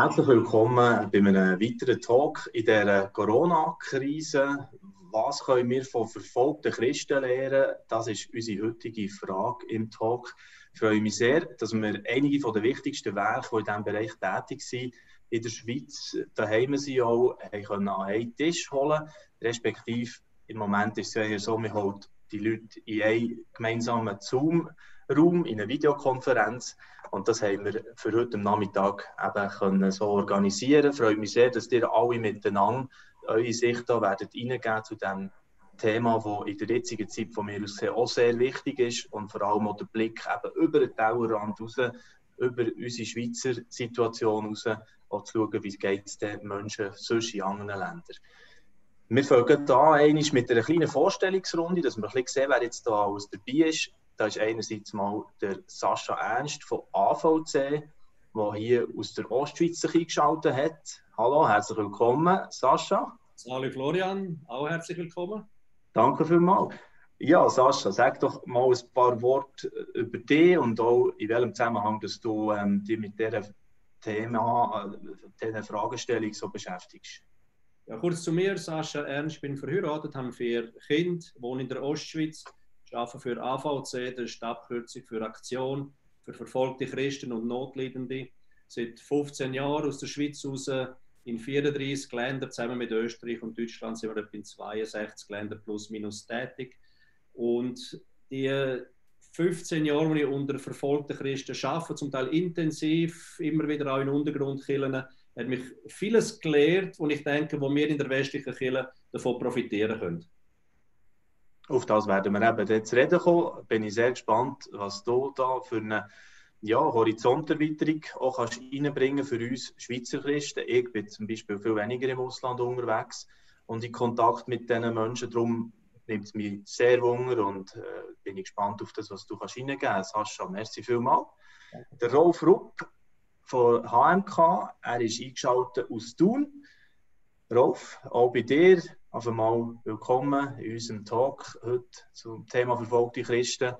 Herzlich willkommen bei einem weiteren Talk in der Corona-Krise. Was können wir von verfolgten Christen lernen? Das ist unsere heutige Frage im Talk. Ich freue mich sehr, dass wir einige den wichtigsten Werke, die in diesem Bereich tätig sind, in der Schweiz daheim sie auch können an einen Tisch holen respektive im Moment ist es ja so, man holt die Leute in einen gemeinsamen Zoom-Raum, in eine Videokonferenz und das haben wir für heute Nachmittag eben können so organisieren. Freut mich sehr, dass ihr alle miteinander eure Sicht da werdet reingeben zu dem Thema, das in der jetzigen Zeit von mir aus auch sehr wichtig ist und vor allem auch der Blick eben über den Tellerrand raus, über unsere Schweizer Situation raus, auch zu schauen, wie es den Menschen sonst in anderen Ländern. Wir fangen hier mit einer kleinen Vorstellungsrunde, dass wir ein bisschen sehen, wer jetzt da alles dabei ist. Da ist einerseits mal der Sascha Ernst von AVC, der hier aus der Ostschweiz sich eingeschaltet hat. Hallo, herzlich willkommen, Sascha. Hallo Florian, auch herzlich willkommen. Danke vielmals. Ja, Sascha, sag doch mal ein paar Worte über dich und auch in welchem Zusammenhang dass du ähm, dich mit dieser Thema, äh, dieser Fragestellung so beschäftigst. Ja, kurz zu mir, Sascha Ernst, ich bin verheiratet, habe vier Kinder, wohne in der Ostschweiz arbeite für AVC, das ist die Abkürzung für Aktion für verfolgte Christen und Notleidende. Seit 15 Jahren aus der Schweiz raus in 34 Ländern, zusammen mit Österreich und Deutschland sind wir etwa in 62 Ländern plus minus tätig. Und die 15 Jahre, die ich unter verfolgten Christen arbeite, zum Teil intensiv, immer wieder auch in Untergrundkirchen, hat mich vieles gelehrt, und ich denke, wo wir in der westlichen Kirche davon profitieren können. Auf das werden wir eben jetzt reden kommen. Bin ich sehr gespannt, was du da für eine ja, Horizonterweiterung auch kannst reinbringen für uns Schweizer Christen. Ich bin zum Beispiel viel weniger im Ausland unterwegs und in Kontakt mit diesen Menschen. Darum nimmt es mich sehr wunder und äh, bin ich gespannt auf das, was du kannst reingeben kannst. Sascha, merci vielmals. Der Rolf Rupp von HMK, er ist eingeschaltet aus Thun. Rolf, auch bei dir also mal willkommen in unserem Talk heute zum Thema verfolgte Christen.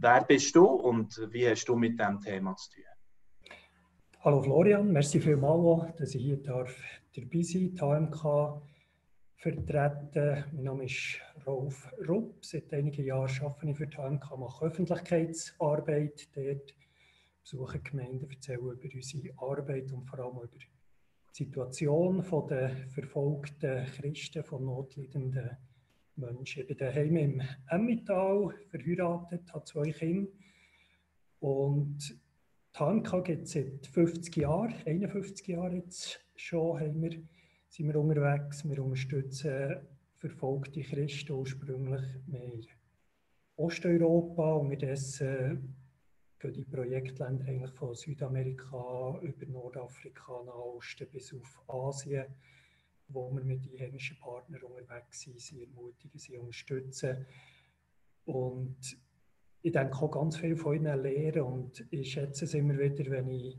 Wer bist du und wie hast du mit diesem Thema zu tun? Hallo Florian, merci vielmals, dass ich hier darf dabei sein darf, vertreten. Mein Name ist Rolf Rupp. Seit einigen Jahren arbeite ich für die HMK, mache Öffentlichkeitsarbeit dort, besuche Gemeinden, erzähle über unsere Arbeit und vor allem über Situation der verfolgten Christen, von notleidenden Menschen. Ich bin daheim im Emmental, verheiratet, habe zwei Kinder. Und die HMK gibt es seit 50 Jahren, 51 Jahren jetzt schon, haben wir, sind wir unterwegs. Wir unterstützen verfolgte Christen ursprünglich mehr Osteuropa, unterdessen gehen die Projektländer eigentlich von Südamerika über Nordafrika nach Osten bis auf Asien, wo wir mit einheimischen Partnern unterwegs sind, sie ermutigen, sie unterstützen. Und ich denke auch ganz viel von ihnen lernen und ich schätze es immer wieder, wenn ich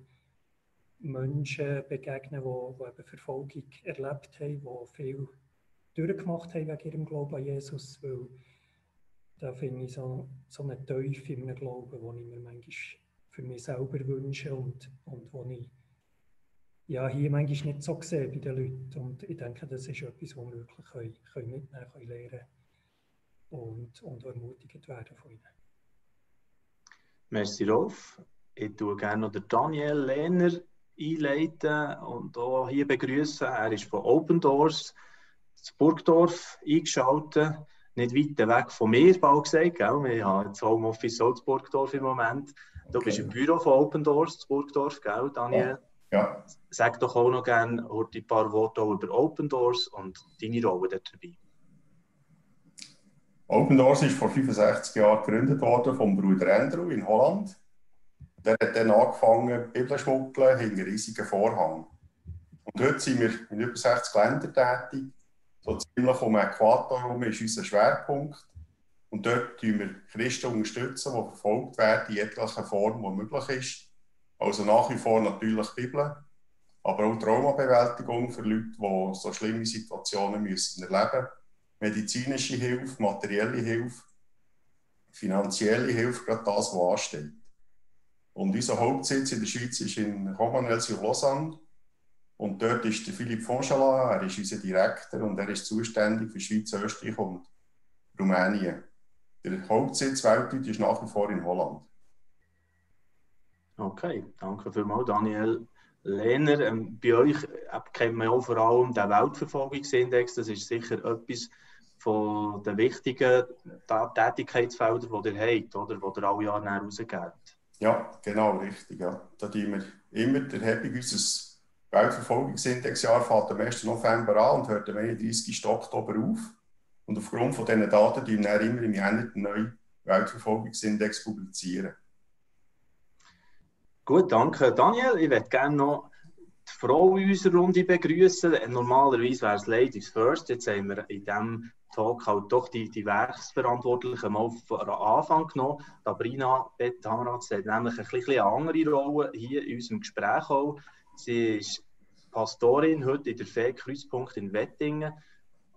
Menschen begegne, die, die eben Verfolgung erlebt haben, die viel durchgemacht haben wegen ihrem Glauben an Jesus, weil da finde ich so, so eine Teufel in einem Glauben, den ich mir manchmal für mich selber wünsche und, und wo ich ja, hier manchmal nicht so sehe bei den Leuten. Und ich denke, das ist etwas, was wir wirklich können, können mitnehmen können, lernen und, und ermutigt werden von ihnen. Merci, Rolf. Ich tue gerne noch Daniel Lehner einleiten und auch hier begrüßen. Er ist von Open Doors, zu Burgdorf eingeschaltet nicht weit weg von mir, bald gesagt. Gell? Wir haben das Homeoffice Salzburgdorf im Moment. Du okay. bist im Büro von Open Doors Burgdorf, gell, Daniel? Ja. Sag doch auch noch gerne ein paar Worte über Open Doors und deine Rolle dort dabei. Open Doors ist vor 65 Jahren gegründet worden vom Bruder Andrew in Holland. Der hat dann angefangen, Bibel schmuggeln hinter riesigen Vorhang. Und heute sind wir in über 60 Ländern tätig so ziemlich um Äquator herum ist unser Schwerpunkt. Und dort unterstützen wir Christen, unterstützen, die verfolgt werden, in jeglicher Form, die möglich ist. Also nach wie vor natürlich Bibel, aber auch Traumabewältigung für Leute, die so schlimme Situationen müssen erleben müssen. Medizinische Hilfe, materielle Hilfe, finanzielle Hilfe, gerade das, was ansteht. Und unser Hauptsitz in der Schweiz ist in Romanel-sur-Lausanne. Und dort ist der Philippe Fonchalat, er ist unser Direktor und er ist zuständig für Schweiz, Österreich und Rumänien. Der Hauptsitz weltweit ist nach wie vor in Holland. Okay, danke vielmals, Daniel Lehner. Ähm, bei euch äh, kennt man ja vor allem den Weltverfolgungsindex. Das ist sicher etwas von den wichtigen Tätigkeitsfeldern, die ihr habt, oder, die ihr alle Jahre rausgebt. Ja, genau, richtig. Ja. Da tun wir immer der Happy Weltverfolgungsindexjahr fängt am 1. November an und hört am 31. Oktober auf. Und aufgrund von diesen Daten publizieren wir immer im Januar den neuen Weltverfolgungsindex publizieren. Gut, danke Daniel. Ich würde gerne noch die Frau in unserer Runde begrüßen. Normalerweise wäre es Ladies First. Jetzt haben wir in diesem Talk halt doch die, die Werksverantwortlichen mal von Anfang genommen. Sabrina Bettanratz hat nämlich ein bisschen eine andere Rolle hier in unserem Gespräch auch. Sie ist Pastorin heute in der Fee Kreuzpunkt in Wettingen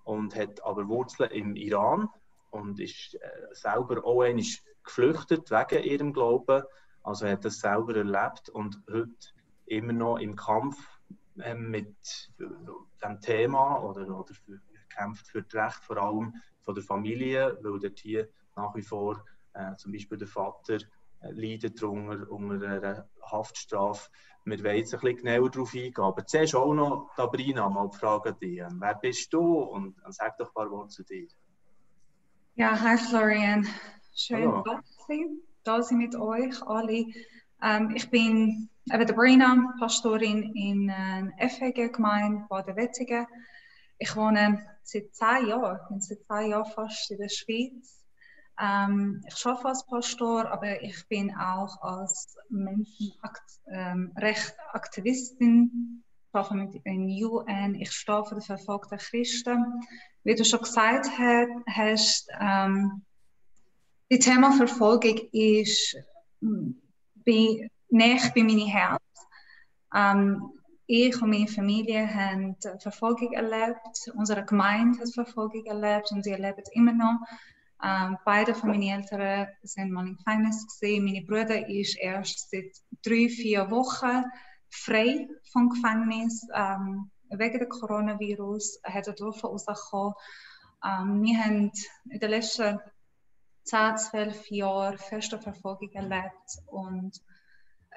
und hat aber Wurzeln im Iran und ist äh, selber auch einmal geflüchtet wegen ihrem Glauben. Also hat das selber erlebt und heute immer noch im Kampf äh, mit dem Thema oder, oder für, kämpft für das Recht vor allem von der Familie, weil dort hier nach wie vor äh, zum Beispiel der Vater äh, leidet unter, einer Haftstrafe wir wollen jetzt ein bisschen genauer darauf eingehen. Aber zuerst auch noch, Sabrina, mal fragen dich, ähm, wer bist du und sag doch ein paar Worte zu dir. Ja, hi Florian. Schön, da sein mit euch alle. Ähm, ich bin eben Sabrina, Pastorin in äh, FEG-Gemeinde Baden-Wettigen. Ich wohne seit zehn Jahren, bin seit zehn Jahren fast in der Schweiz. Ähm, ich arbeite als Pastor, aber ich bin auch als Menschenrechtsaktivistin. Ähm, ich arbeite mit in UN. Ich stehe für die verfolgten Christen. Wie du schon gesagt hast, ähm, das Thema Verfolgung ist bei, näher bei meinem Herz. Ähm, ich und meine Familie haben Verfolgung erlebt, unsere Gemeinde hat Verfolgung erlebt und sie erleben immer noch. Ähm, beide von meinen Eltern sind mal im Gefängnis gesehen. Meine Bruder ist erst seit drei, vier Wochen frei vom Gefängnis. Ähm, wegen des Coronavirus hat er dürfen rauskommen. Ähm, wir haben in den letzten 10, 12 Jahren feste Verfolgung erlebt und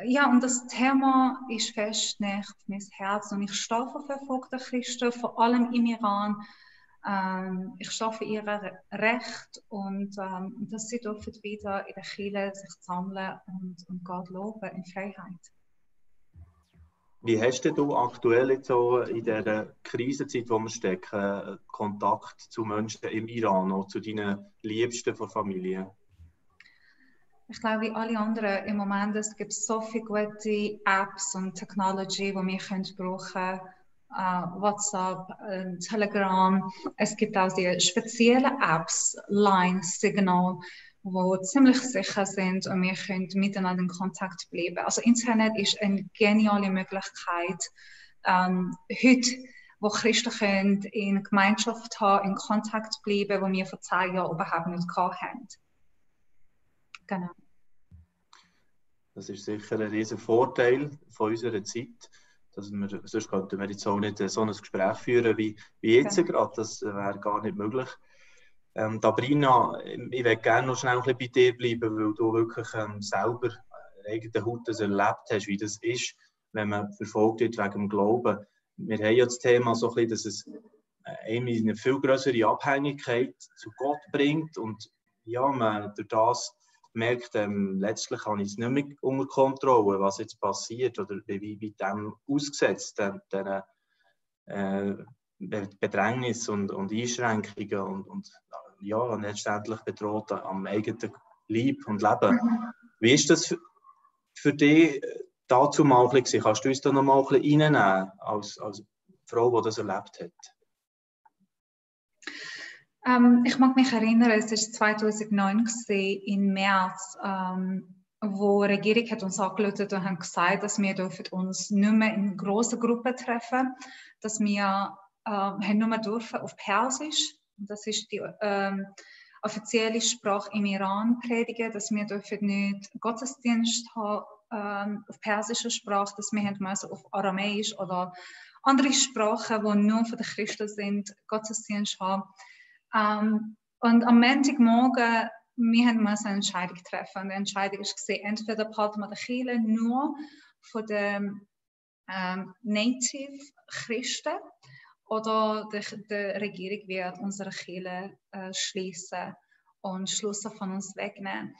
ja, und das Thema ist fest nicht mein Herz und ich stehe für verfolgte Christen, vor allem im Iran, ich schaffe ihr Recht und ähm, dass sie dürfen wieder in der Kirche sich sammeln und, und Gott loben in Freiheit. Wie hast du aktuell jetzt so in dieser Krisenzeit, wo wir stecken, Kontakt zu Menschen im Iran, auch zu deinen Liebsten von Familie? Ich glaube, wie alle anderen im Moment, es gibt so viele gute Apps und Technology, die wir können brauchen können WhatsApp, uh, Telegram. Es gibt auch die speziellen Apps, Line, Signal, wo ziemlich sicher sind und wir können miteinander in Kontakt bleiben. Also Internet ist eine geniale Möglichkeit. Ähm, heute, wo Christen können in Gemeinschaft haben, in Kontakt bleiben, wo wir vor zehn Jahren überhaupt nicht gehabt haben. Genau. Das ist sicher ein riesiger Vorteil von unserer Zeit dass wir, sonst könnten wir jetzt auch nicht so ein Gespräch führen wie, wie jetzt okay. gerade. Das wäre gar nicht möglich. Ähm, Dabrina, ich würde gerne noch schnell ein bisschen bei dir bleiben, weil du wirklich ähm, selber eigene Haut das erlebt hast, wie das ist, wenn man verfolgt wird wegen dem Glauben. Wir haben ja das Thema so ein bisschen, dass es äh, eine viel größere Abhängigkeit zu Gott bringt und ja, man durch das merkt, ähm, letztlich habe ich es nicht mehr unter Kontrolle, was jetzt passiert oder wie wie dem ausgesetzt, der, äh, Bedrängnis und, und Einschränkungen und, und ja, letztendlich bedroht am eigenen Leib und Leben. Wie ist das für, für dich dazu mal ein? Kannst du uns da noch mal ein bisschen reinnehmen als, als Frau, die das erlebt hat? Ähm, ich mag mich erinnern, es war 2009 im März, ähm, wo die Regierung hat uns angerufen und hat gesagt, dass wir uns nicht mehr in grossen Gruppen treffen, dass wir äh, haben nur mehr dürfen auf Persisch, das ist die ähm, offizielle Sprache im Iran predigen, dass wir dürfen nicht Gottesdienst haben ähm, auf persische Sprache, dass wir haben auf Aramäisch oder andere Sprachen, die nur für die Christen sind, Gottesdienst haben. Ähm, und am Montagmorgen wir haben eine Entscheidung treffen. Die Entscheidung war, entweder behalten wir die Kirche nur von den ähm, Native Christen oder die, die Regierung wird unsere Kirche äh, schließen und Schlüsse von uns wegnehmen.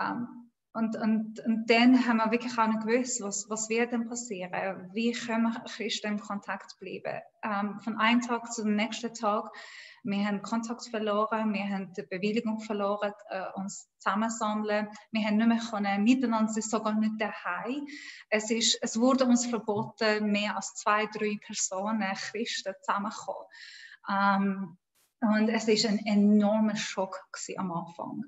Ähm, und, und, und dann haben wir wirklich auch nicht gewusst, was, was wird denn passieren? Wie können wir Christen im Kontakt bleiben? Ähm, von einem Tag zu dem nächsten Tag wir haben Kontakt verloren, wir haben die Bewilligung verloren, äh, uns zusammensammeln. Wir haben nicht mehr können, miteinander sein, sogar nicht daheim. Es, ist, es wurde uns verboten, mehr als zwei, drei Personen, Christen, zusammenzukommen. Ähm, und es war ein enormer Schock am Anfang.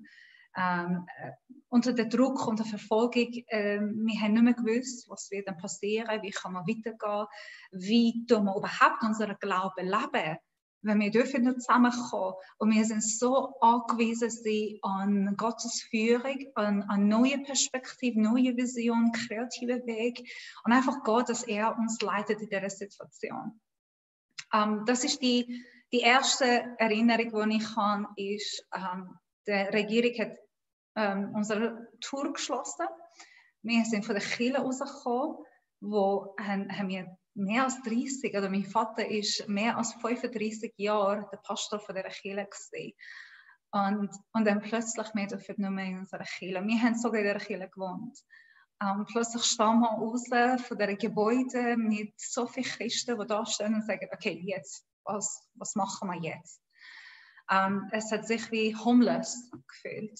Ähm, äh, unter dem Druck und der Verfolgung, äh, wir haben nicht mehr gewusst, was wird dann passieren, wie kann man weitergehen, wie tun wir überhaupt unseren Glauben leben wenn wir dürfen nicht zusammenkommen und wir sind so angewiesen an Gottes Führung, an, an neue Perspektive, neue Vision, kreative Weg und einfach Gott, dass er uns leitet in dieser Situation. Ähm, das ist die, die erste Erinnerung, die ich habe, ist, ähm, die Regierung hat ähm, unsere Tour geschlossen. Wir sind von der Kirche rausgekommen, wo haben, haben wir mehr als 30, oder mein Vater ist mehr als 35 Jahre der Pastor von dieser Kirche. Und, und dann plötzlich, wir dürfen nicht mehr in unserer Kirche. Wir haben sogar in dieser Kirche gewohnt. Und plötzlich stehen wir raus von diesen Gebäuden mit so vielen Christen, die da stehen und sagen, okay, jetzt, was, was machen wir jetzt? Um, es hat sich wie homeless gefühlt.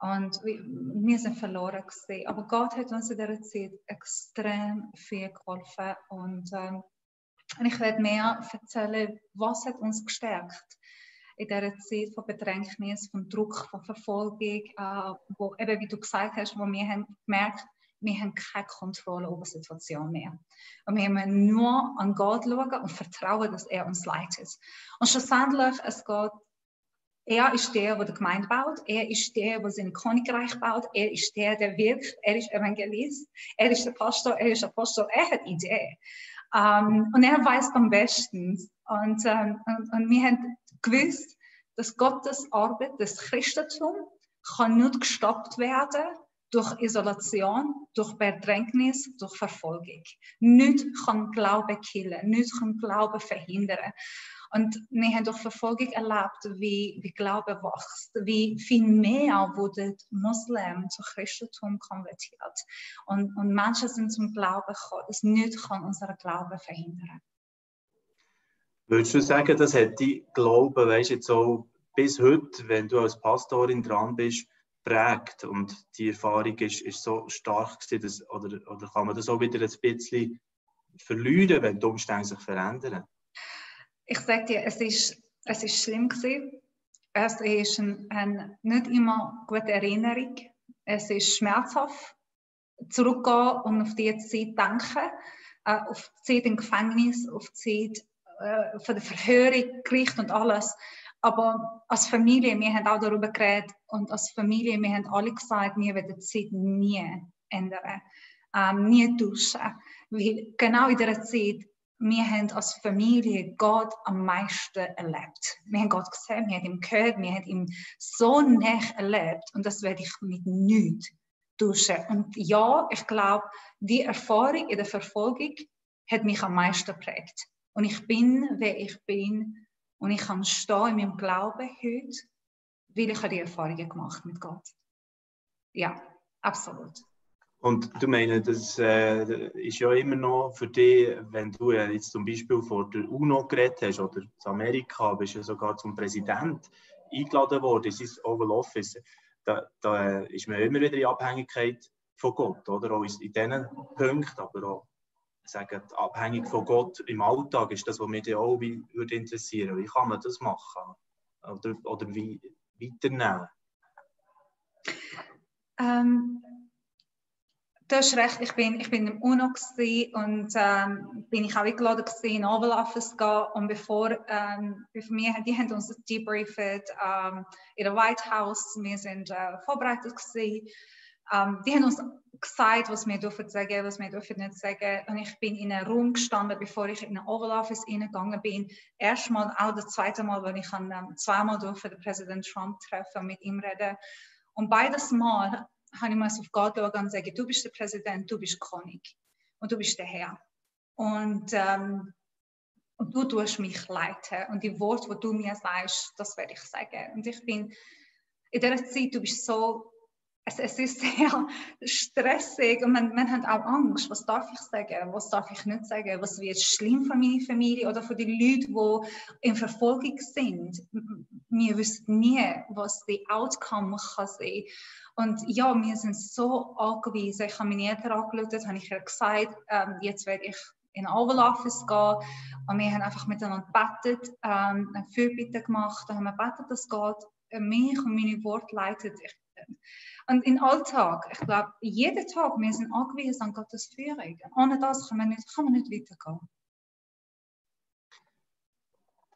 Und wir sind verloren gewesen. Aber Gott hat uns in dieser Zeit extrem viel geholfen. Und, ähm, ich werde mehr erzählen, was hat uns gestärkt in dieser Zeit von Bedrängnis, von Druck, von Verfolgung, äh, wo eben, wie du gesagt hast, wo wir haben gemerkt, wir haben keine Kontrolle über die Situation mehr. Und wir müssen nur an Gott schauen und vertrauen, dass er uns leitet. Und schlussendlich, es geht er ist der, der die Gemeinde baut. Er ist der, der sein Königreich baut. Er ist der, der wirkt. Er ist Evangelist. Er ist der Pastor. Er ist Apostel. Er hat Idee. Um, ähm, und er weiß am besten. Und, um, ähm, und, und, wir haben gewusst, dass Gottes Arbeit, das Christentum, kann nicht gestoppt werden durch Isolation, durch Bedrängnis, durch Verfolgung. Nicht kann Glaube killen, nicht kann Glaube verhindern. Und wir haben durch Verfolgung erlebt, wie, wie Glaube wächst, wie viel mehr wurde Muslim zu Christentum konvertiert. Und, und Menschen sind zum Glauben gekommen, das nicht kann unseren Glauben verhindern. Würdest du sagen, das hat die Glaube, weißt jetzt auch bis heute, wenn du als Pastorin dran bist, prägt und die Erfahrung ist, ist so stark gewesen, dass, oder, oder kann man das auch wieder ein bisschen verlieren, wenn die Umstände sich verändern? ich sage dir, es ist, es ist schlimm gewesen. Es ist ein, eine nicht immer gute Erinnerung. Es ist schmerzhaft, zurückgehen und auf die Zeit denken, äh, auf die Zeit im Gefängnis, auf die Zeit äh, von der Verhörung, Gericht und alles. Aber als Familie, wir haben auch darüber geredet und als Familie, wir haben alle gesagt, wir werden die Zeit nie ändern, ähm, nie tauschen. Weil genau in dieser Zeit wir haben als Familie Gott am meisten erlebt. Wir haben Gott gesehen, wir haben ihn gehört, wir haben ihn so nah erlebt und das werde ich mit nichts tauschen. Und ja, ich glaube, die Erfahrung in der Verfolgung hat mich am meisten geprägt. Und ich bin, wer ich bin und ich kann stehen in meinem Glauben heute, weil ich die Erfahrungen gemacht mit Gott. Ja, absolut. Und du meinst, das äh, ist ja immer noch für dich, wenn du jetzt zum Beispiel vor der UNO geredet hast oder in Amerika, bist ja sogar zum Präsident eingeladen worden in sein Oval Office, da, da ist man immer wieder in Abhängigkeit von Gott, oder? Auch in diesen Punkten, aber auch sagen, abhängig von Gott im Alltag ist das, was mich auch wie, würde interessieren. Wie kann man das machen? Oder, oder wie weiternehmen? Ähm, Du hast recht, ich bin, ich bin im UNO und ähm, bin ich auch eingeladen gewesen, in Oval Office zu gehen. Und bevor, ähm, bevor wir, die haben uns debriefed ähm, in der White House, wir sind äh, vorbereitet gewesen. Ähm, die haben uns gesagt, was wir dürfen sagen, was wir dürfen nicht sagen. Und ich bin in einem Raum gestanden, bevor ich in den Oval Office reingegangen bin. Erstmal, auch das zweite Mal, weil ich ähm, zweimal durfte den Präsident Trump treffen und mit ihm reden. Und beides Mal habe ich mir auf Gott schauen und sagen, du bist der Präsident, du bist König und du bist der Herr. Und, ähm, du tust mich leiten. Und die Worte, die du mir sagst, das werde ich sagen. Und ich bin in dieser Zeit, du bist so es, es ist sehr stressig und man, man hat auch Angst. Was darf ich sagen? Was darf ich nicht sagen? Was wird schlimm für meine Familie oder für die Leute, die in Verfolgung sind? Wir wissen nie, was die Outcome kann sein. Und ja, wir sind so angewiesen. Ich habe meine Eltern angerufen, habe ich ihr gesagt, ähm, jetzt werde ich in den Oval Office gehen. Und wir haben einfach miteinander gebetet, ähm, eine Fürbitte gemacht, dann haben wir gebetet, dass Gott mich und meine Worte leitet. Ich, und im Alltag, ich glaube, jeden Tag, wir sind angewiesen an Gottes Führung. Ohne das kann man nicht, kann man nicht weitergehen.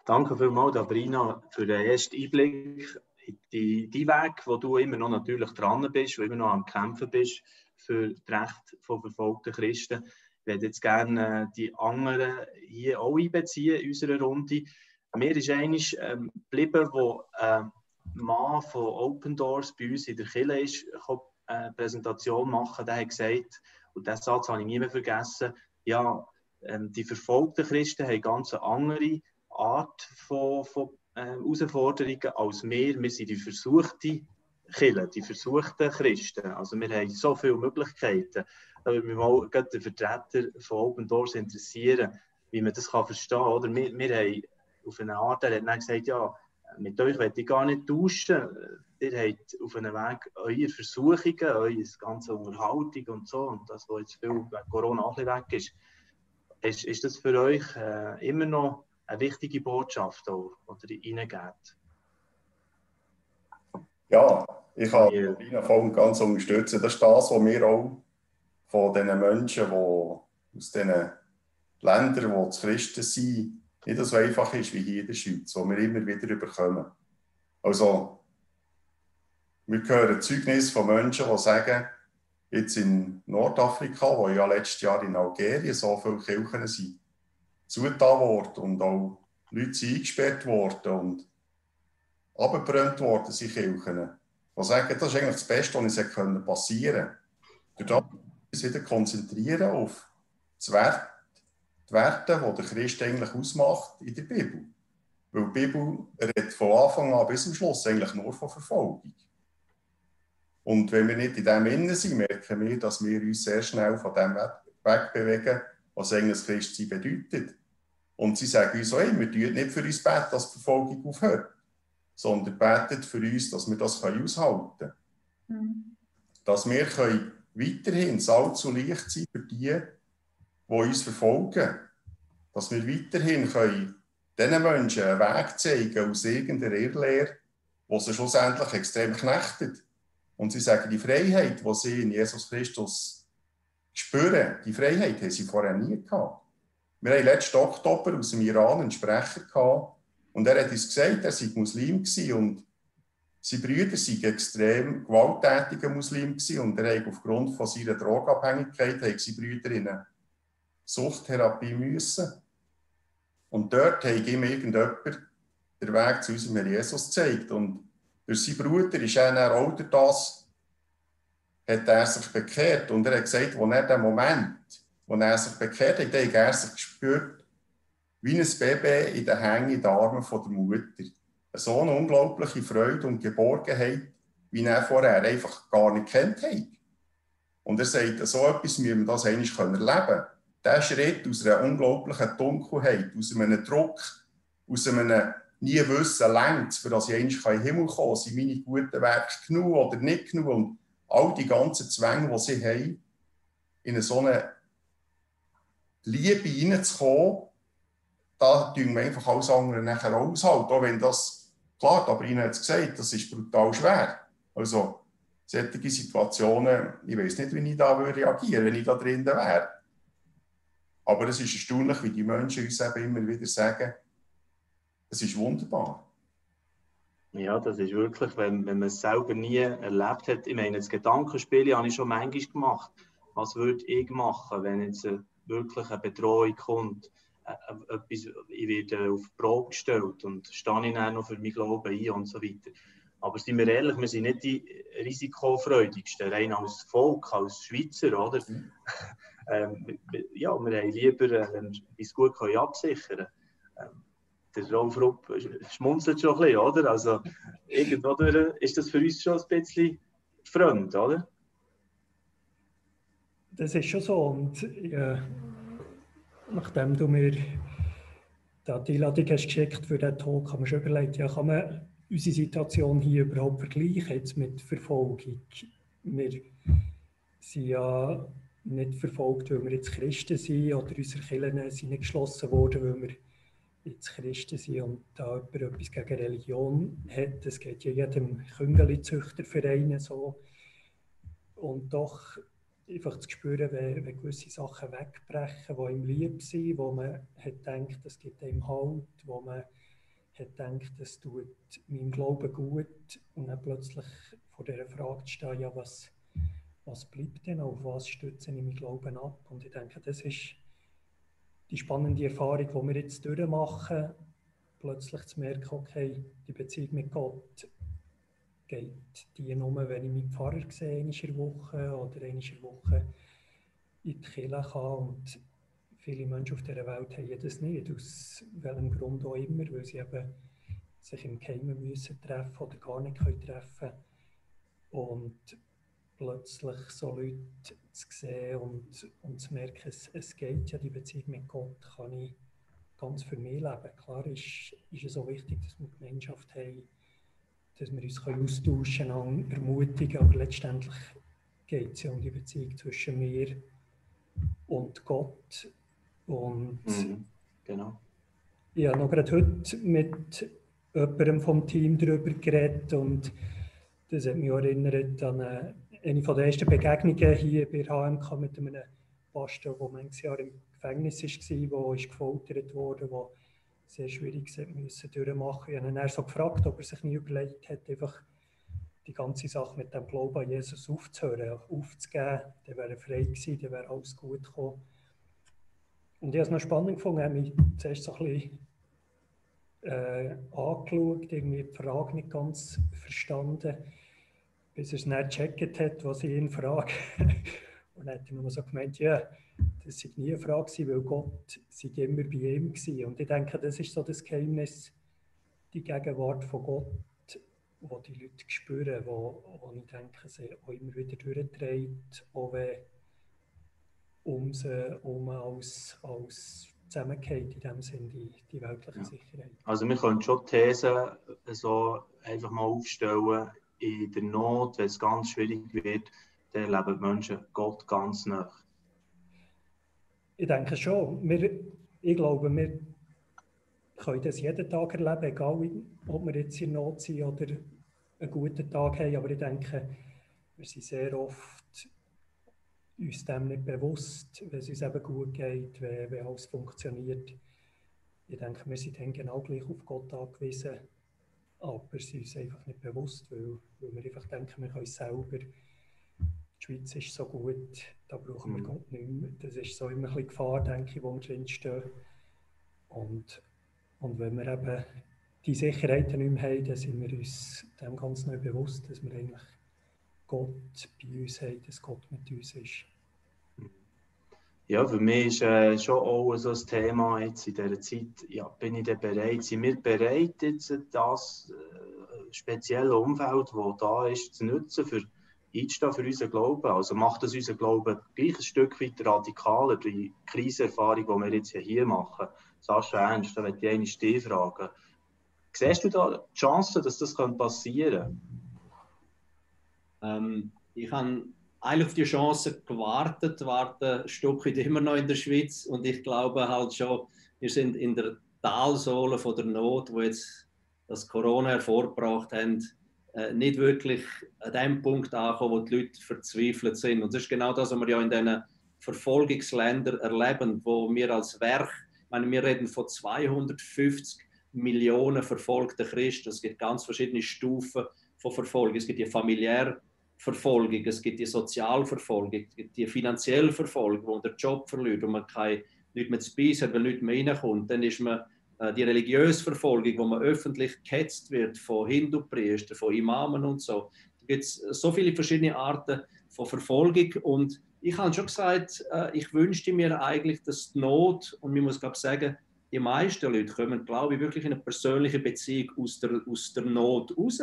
Danke vielmals, Sabrina, für den ersten Einblick in die, die Weg, wo du immer noch natürlich dran bist, wo immer noch am Kämpfen bist für das Recht von verfolgten Christen. Ich würde jetzt gerne äh, die anderen hier auch einbeziehen in unserer Runde. Mir ist eines ähm, geblieben, wo äh, Mann von Open Doors bei uns in der Kille ist, eine äh, Präsentation machen, der hat gesagt, und diesen Satz habe ich nie mehr vergessen, ja, ähm, die verfolgten Christen haben eine ganz andere Art von, von äh, Herausforderungen als wir. Wir sind die versuchte Kille, die versuchten Christen. Also wir haben so viele Möglichkeiten. Da würde mich mal den Vertreter von Open Doors interessieren, wie man das kann verstehen kann. Wir, wir haben auf eine Art, er hat gesagt, ja, mit euch möchte ich gar nicht tauschen. Ihr habt auf einem Weg eure Versuchungen, eure ganze Unterhaltung und so, und das, was jetzt viel wegen Corona auch weg ist, ist, ist das für euch äh, immer noch eine wichtige Botschaft, die ihr reingeht? Ja, ich kann Lina voll und ganz unterstützen. Das ist das, was wir auch von den Menschen, die aus diesen Ländern, die zu Christen sind, nicht so einfach ist wie hier in der Schweiz, wo wir immer wieder überkommen. Also, wir hören Zeugnis von Menschen, die sagen, jetzt in Nordafrika, wo ja letztes Jahr in Algerien so viele Kirchen sind, zugetan worden und auch Leute sind eingesperrt worden und abgebrannt worden sind Kirchen. Die sagen, das ist eigentlich das Beste, was uns passieren konnte. Dadurch uns wieder konzentrieren auf das Wert die Werte, die der Christ eigentlich ausmacht in der Bibel. Weil die Bibel redet von Anfang an bis zum Schluss eigentlich nur von Verfolgung. Und wenn wir nicht in dem Innen sind, merken wir, dass wir uns sehr schnell von dem wegbewegen, was eigentlich Christsein bedeutet. Und sie sagen uns auch immer, wir tun nicht für uns beten, dass die Verfolgung aufhört, sondern beten für uns, dass wir das aushalten können. Mhm. Dass wir können weiterhin Salz und Licht sein für die, die uns verfolgen. Dass wir weiterhin können diesen Menschen einen Weg zeigen aus irgendeiner Irrlehre, die sie schlussendlich extrem knechtet. Und sie sagen, die Freiheit, die sie in Jesus Christus spüren, die Freiheit haben sie vorher nie gehabt. Wir hatten letzten Oktober aus dem Iran einen Sprecher gehabt, und er hat uns gesagt, er sei Muslim und seine Brüder waren extrem gewalttätige Muslim und er hat aufgrund von seiner Drogabhängigkeit seine Brüder in eine Suchttherapie müssen. Und dort hat ihm irgendjemand den Weg zu unserem Herr Jesus gezeigt. Und durch seinen Bruder ist er dann auch das, hat er sich bekehrt. Und er hat gesagt, wo er den Moment, wo er sich bekehrt hat, hat er sich gespürt, wie ein Baby in den Hängen, in den Armen der Mutter. So eine unglaubliche Freude und Geborgenheit, wie er vorher einfach gar nicht kennt hat. Und er sagt, so etwas müssen wir das eigentlich erleben können der Schritt aus einer unglaublichen Dunkelheit, aus einem Druck, aus einem nie wissen, längt für das ich eigentlich in den Himmel kommen kann, sind meine guten Werke genug oder nicht genug und all die ganzen Zwänge, die sie haben, in so eine Liebe hineinzukommen, da tun wir einfach alles andere nachher aushalten, auch wenn das, klar, aber Ihnen hat es gesagt, das ist brutal schwer. Also, solche Situationen, ich weiß nicht, wie ich da reagieren würde, wenn ich da drin wäre. Aber es ist erstaunlich, wie die Menschen uns eben immer wieder sagen, es ist wunderbar. Ja, das ist wirklich, wenn, wenn man es selber nie erlebt hat. Ich meine, das Gedankenspiel habe ich schon manchmal gemacht. Was würde ich machen, wenn jetzt wirklich eine Bedrohung kommt? Etwas, ich werde auf die Probe gestellt und stehe ich dann noch für meinen Glauben ein und so weiter. Aber sind wir ehrlich, wir sind nicht die risikofreudigsten, rein als Volk, als Schweizer, oder? Mhm. Ähm, ja, wir haben lieber, äh, wenn wir es gut können, absichern können. Ähm, der Rolf Rupp schmunzelt schon ein bisschen, oder? Also, irgendwo ist das für uns schon ein bisschen fremd, oder? Das ist schon so. Und ja, nachdem du mir die Einladung hast geschickt für diesen Talk, habe ich mir schon überlegt, ja, kann man unsere Situation hier überhaupt vergleichen jetzt mit Verfolgung? Wir sind ja nicht verfolgt, weil wir jetzt Christen sind oder unsere Kirchen sind nicht geschlossen worden, weil wir jetzt Christen sind und da jemand etwas gegen Religion hat. Das geht ja jedem Küngeli-Züchterverein so. Und doch einfach zu spüren, wenn, wenn gewisse Sachen wegbrechen, die ihm lieb sind, wo man hat gedacht, das gibt einem Halt, wo man hat gedacht, das tut meinem Glauben gut und dann plötzlich vor dieser Frage zu stehen, ja, was, was bleibt denn, auf was stütze ich meinen Glauben ab? Und ich denke, das ist die spannende Erfahrung, die wir jetzt durchmachen, plötzlich zu merken, okay, die Beziehung mit Gott geht die nur, wenn ich meinen Pfarrer sehe, in der Woche oder in der Woche in die Kirche kann. Und viele Menschen auf dieser Welt haben das nicht, aus welchem Grund auch immer, weil sie eben sich im Geheimen müssen treffen oder gar nicht können treffen Und plötzlich so Leute zu sehen und, und zu merken, es, es geht ja, die Beziehung mit Gott kann ich ganz für mich leben. Klar ist, ist es so wichtig, dass wir Gemeinschaft haben, dass wir uns austauschen können, ermutigen, aber letztendlich geht es ja um die Beziehung zwischen mir und Gott. Und mhm, genau. Ich habe noch gerade heute mit jemandem vom Team darüber geredet und das hat mich erinnert an eine eine der ersten Begegnungen hier bei HMK mit einem Pastor, der manches Jahr im Gefängnis war, der gefoltert wurde, der sehr schwierig müssen durchmachen. Ich habe ihn dann so gefragt, ob er sich nie überlegt hat, einfach die ganze Sache mit dem Glauben an Jesus aufzuhören, aufzugeben. Dann wäre er frei gewesen, dann wäre alles gut gekommen. Und ich habe es noch spannend gefunden, habe mich zuerst so ein bisschen äh, angeschaut, irgendwie die Frage nicht ganz verstanden bis er es nicht gecheckt hat, was ich ihn frage. Und dann hat er nur so gemeint, ja, das war nie eine Frage, weil Gott sei immer bei ihm war. Und ich denke, das ist so das Geheimnis, die Gegenwart von Gott, wo die Leute spüren, wo, wo ich denke, sie auch immer wieder durchdreht, auch wenn um sie um als, als zusammengeht, in dem Sinne die, die weltliche ja. Sicherheit. Also wir können schon Thesen so einfach mal aufstellen, in der Not, wenn es ganz schwierig wird, dann erleben die Menschen Gott ganz nah. Ich denke schon. Wir, ich glaube, wir können das jeden Tag erleben, egal ob wir jetzt in Not sind oder einen guten Tag haben. Aber ich denke, wir sind sehr oft uns dem nicht bewusst, wenn es uns eben gut geht, wenn alles funktioniert. Ich denke, wir sind dann genau gleich auf Gott angewiesen aber sie sind uns einfach nicht bewusst, weil, weil wir einfach denken, wir können es selber. Die Schweiz ist so gut, da brauchen wir mhm. Gott nicht mehr. Das ist so immer ein bisschen Gefahr, denke ich, wo wir drinstehen. Und, und wenn wir eben die Sicherheiten nicht mehr haben, dann sind wir uns dem ganz neu bewusst, dass wir eigentlich Gott bei uns haben, dass Gott mit uns ist. Ja, für mich ist äh, schon auch so ein Thema jetzt in dieser Zeit, ja, bin ich denn bereit, sind wir bereit, jetzt das äh, spezielle Umfeld, das da ist, zu nutzen, für einzustehen für unseren Glauben? Also macht das unseren Glauben gleich ein Stück weit radikaler, die Krisenerfahrung, die wir jetzt hier machen? Sascha Ernst, da möchte ich eine dich fragen. Siehst du da die Chance, dass das passieren kann? Ähm, ich habe eigentlich auf die Chance gewartet, warten ein Stück weit immer noch in der Schweiz und ich glaube halt schon, wir sind in der Talsohle von der Not, wo jetzt das Corona hervorgebracht haben, äh, nicht wirklich an dem Punkt angekommen, wo die Leute verzweifelt sind. Und das ist genau das, was wir ja in diesen Verfolgungsländern erleben, wo wir als Werk, ich meine, wir reden von 250 Millionen verfolgte Christen. Es gibt ganz verschiedene Stufen von Verfolgung. Es gibt die familiäre Verfolgung, es gibt die Sozialverfolgung, die finanzielle Verfolgung, wo man den Job verliert und man kein, nicht mehr zu speisen weil nicht mehr reinkommt. Dann ist man äh, die religiöse Verfolgung, wo man öffentlich gehetzt wird von Hindu-Priestern, von Imamen und so. Da gibt es so viele verschiedene Arten von Verfolgung und ich habe schon gesagt, äh, ich wünschte mir eigentlich, dass die Not, und ich muss glaube sagen, die meisten Leute kommen, glaube ich, wirklich in eine persönliche Beziehung aus der, aus der Not raus.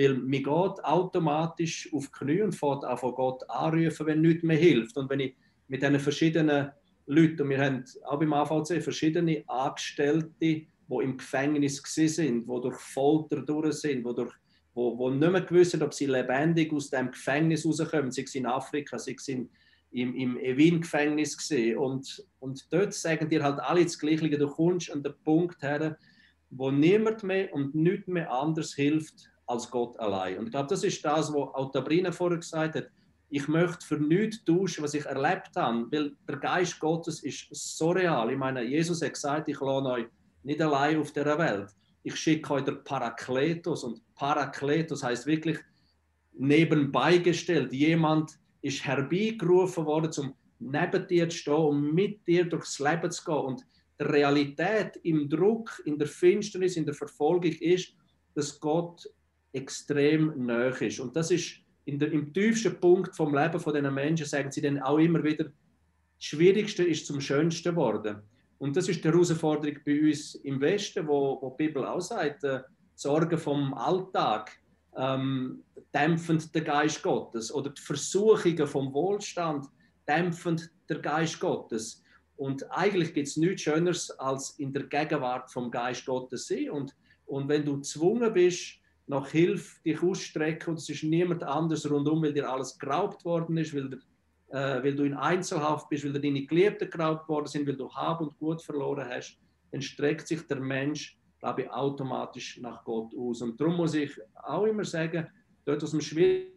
Weil mir geht automatisch auf die Knie und fährt auch von Gott anrufen, wenn nichts mehr hilft. Und wenn ich mit diesen verschiedenen Leuten, und wir haben auch beim AVC verschiedene Angestellte, die im Gefängnis sind, die durch Folter durch sind, die durch wo, wo nicht mehr gewusst ob sie lebendig aus dem Gefängnis rauskommen, sei es in Afrika, sei es in, im, im Wien-Gefängnis gesehen. Und, und dort sagen dir halt alle das Gleiche, du kommst an den Punkt her, wo niemand mehr und nichts mehr anders hilft als Gott allein. Und ich glaube, das ist das, was auch Tabrina vorher gesagt hat. Ich möchte für nichts tauschen, was ich erlebt habe, weil der Geist Gottes ist so real. Ich meine, Jesus hat gesagt, ich lasse euch nicht allein auf der Welt. Ich schicke den Parakletos und Parakletos heißt wirklich nebenbei gestellt. Jemand, ist herbeigerufen worden, um neben dir zu stehen und mit dir durchs Leben zu gehen. Und die Realität im Druck, in der Finsternis, in der Verfolgung ist, dass Gott extrem nahe ist. Und das ist der, im tiefsten Punkt vom Leben von diesen Menschen, sagen sie dann auch immer wieder, das Schwierigste ist zum Schönsten geworden. Und das ist die Herausforderung bei uns im Westen, wo, wo die Bibel auch sagt, äh, Sorgen vom Alltag ähm, dämpfend der Geist Gottes oder die Versuchungen vom Wohlstand dämpfend der Geist Gottes. Und eigentlich gibt es nichts Schöneres, als in der Gegenwart vom Geist Gottes sein. Und, und wenn du gezwungen bist, nach Hilfe dich ausstrecken und es ist niemand anders rundum, weil dir alles geraubt worden ist, weil, äh, weil du in Einzelhaft bist, weil deine Geliebten geraubt worden sind, weil du Hab und Gut verloren hast, dann streckt sich der Mensch glaube ich, automatisch nach Gott aus. Und darum muss ich auch immer sagen, dort aus dem schwierigen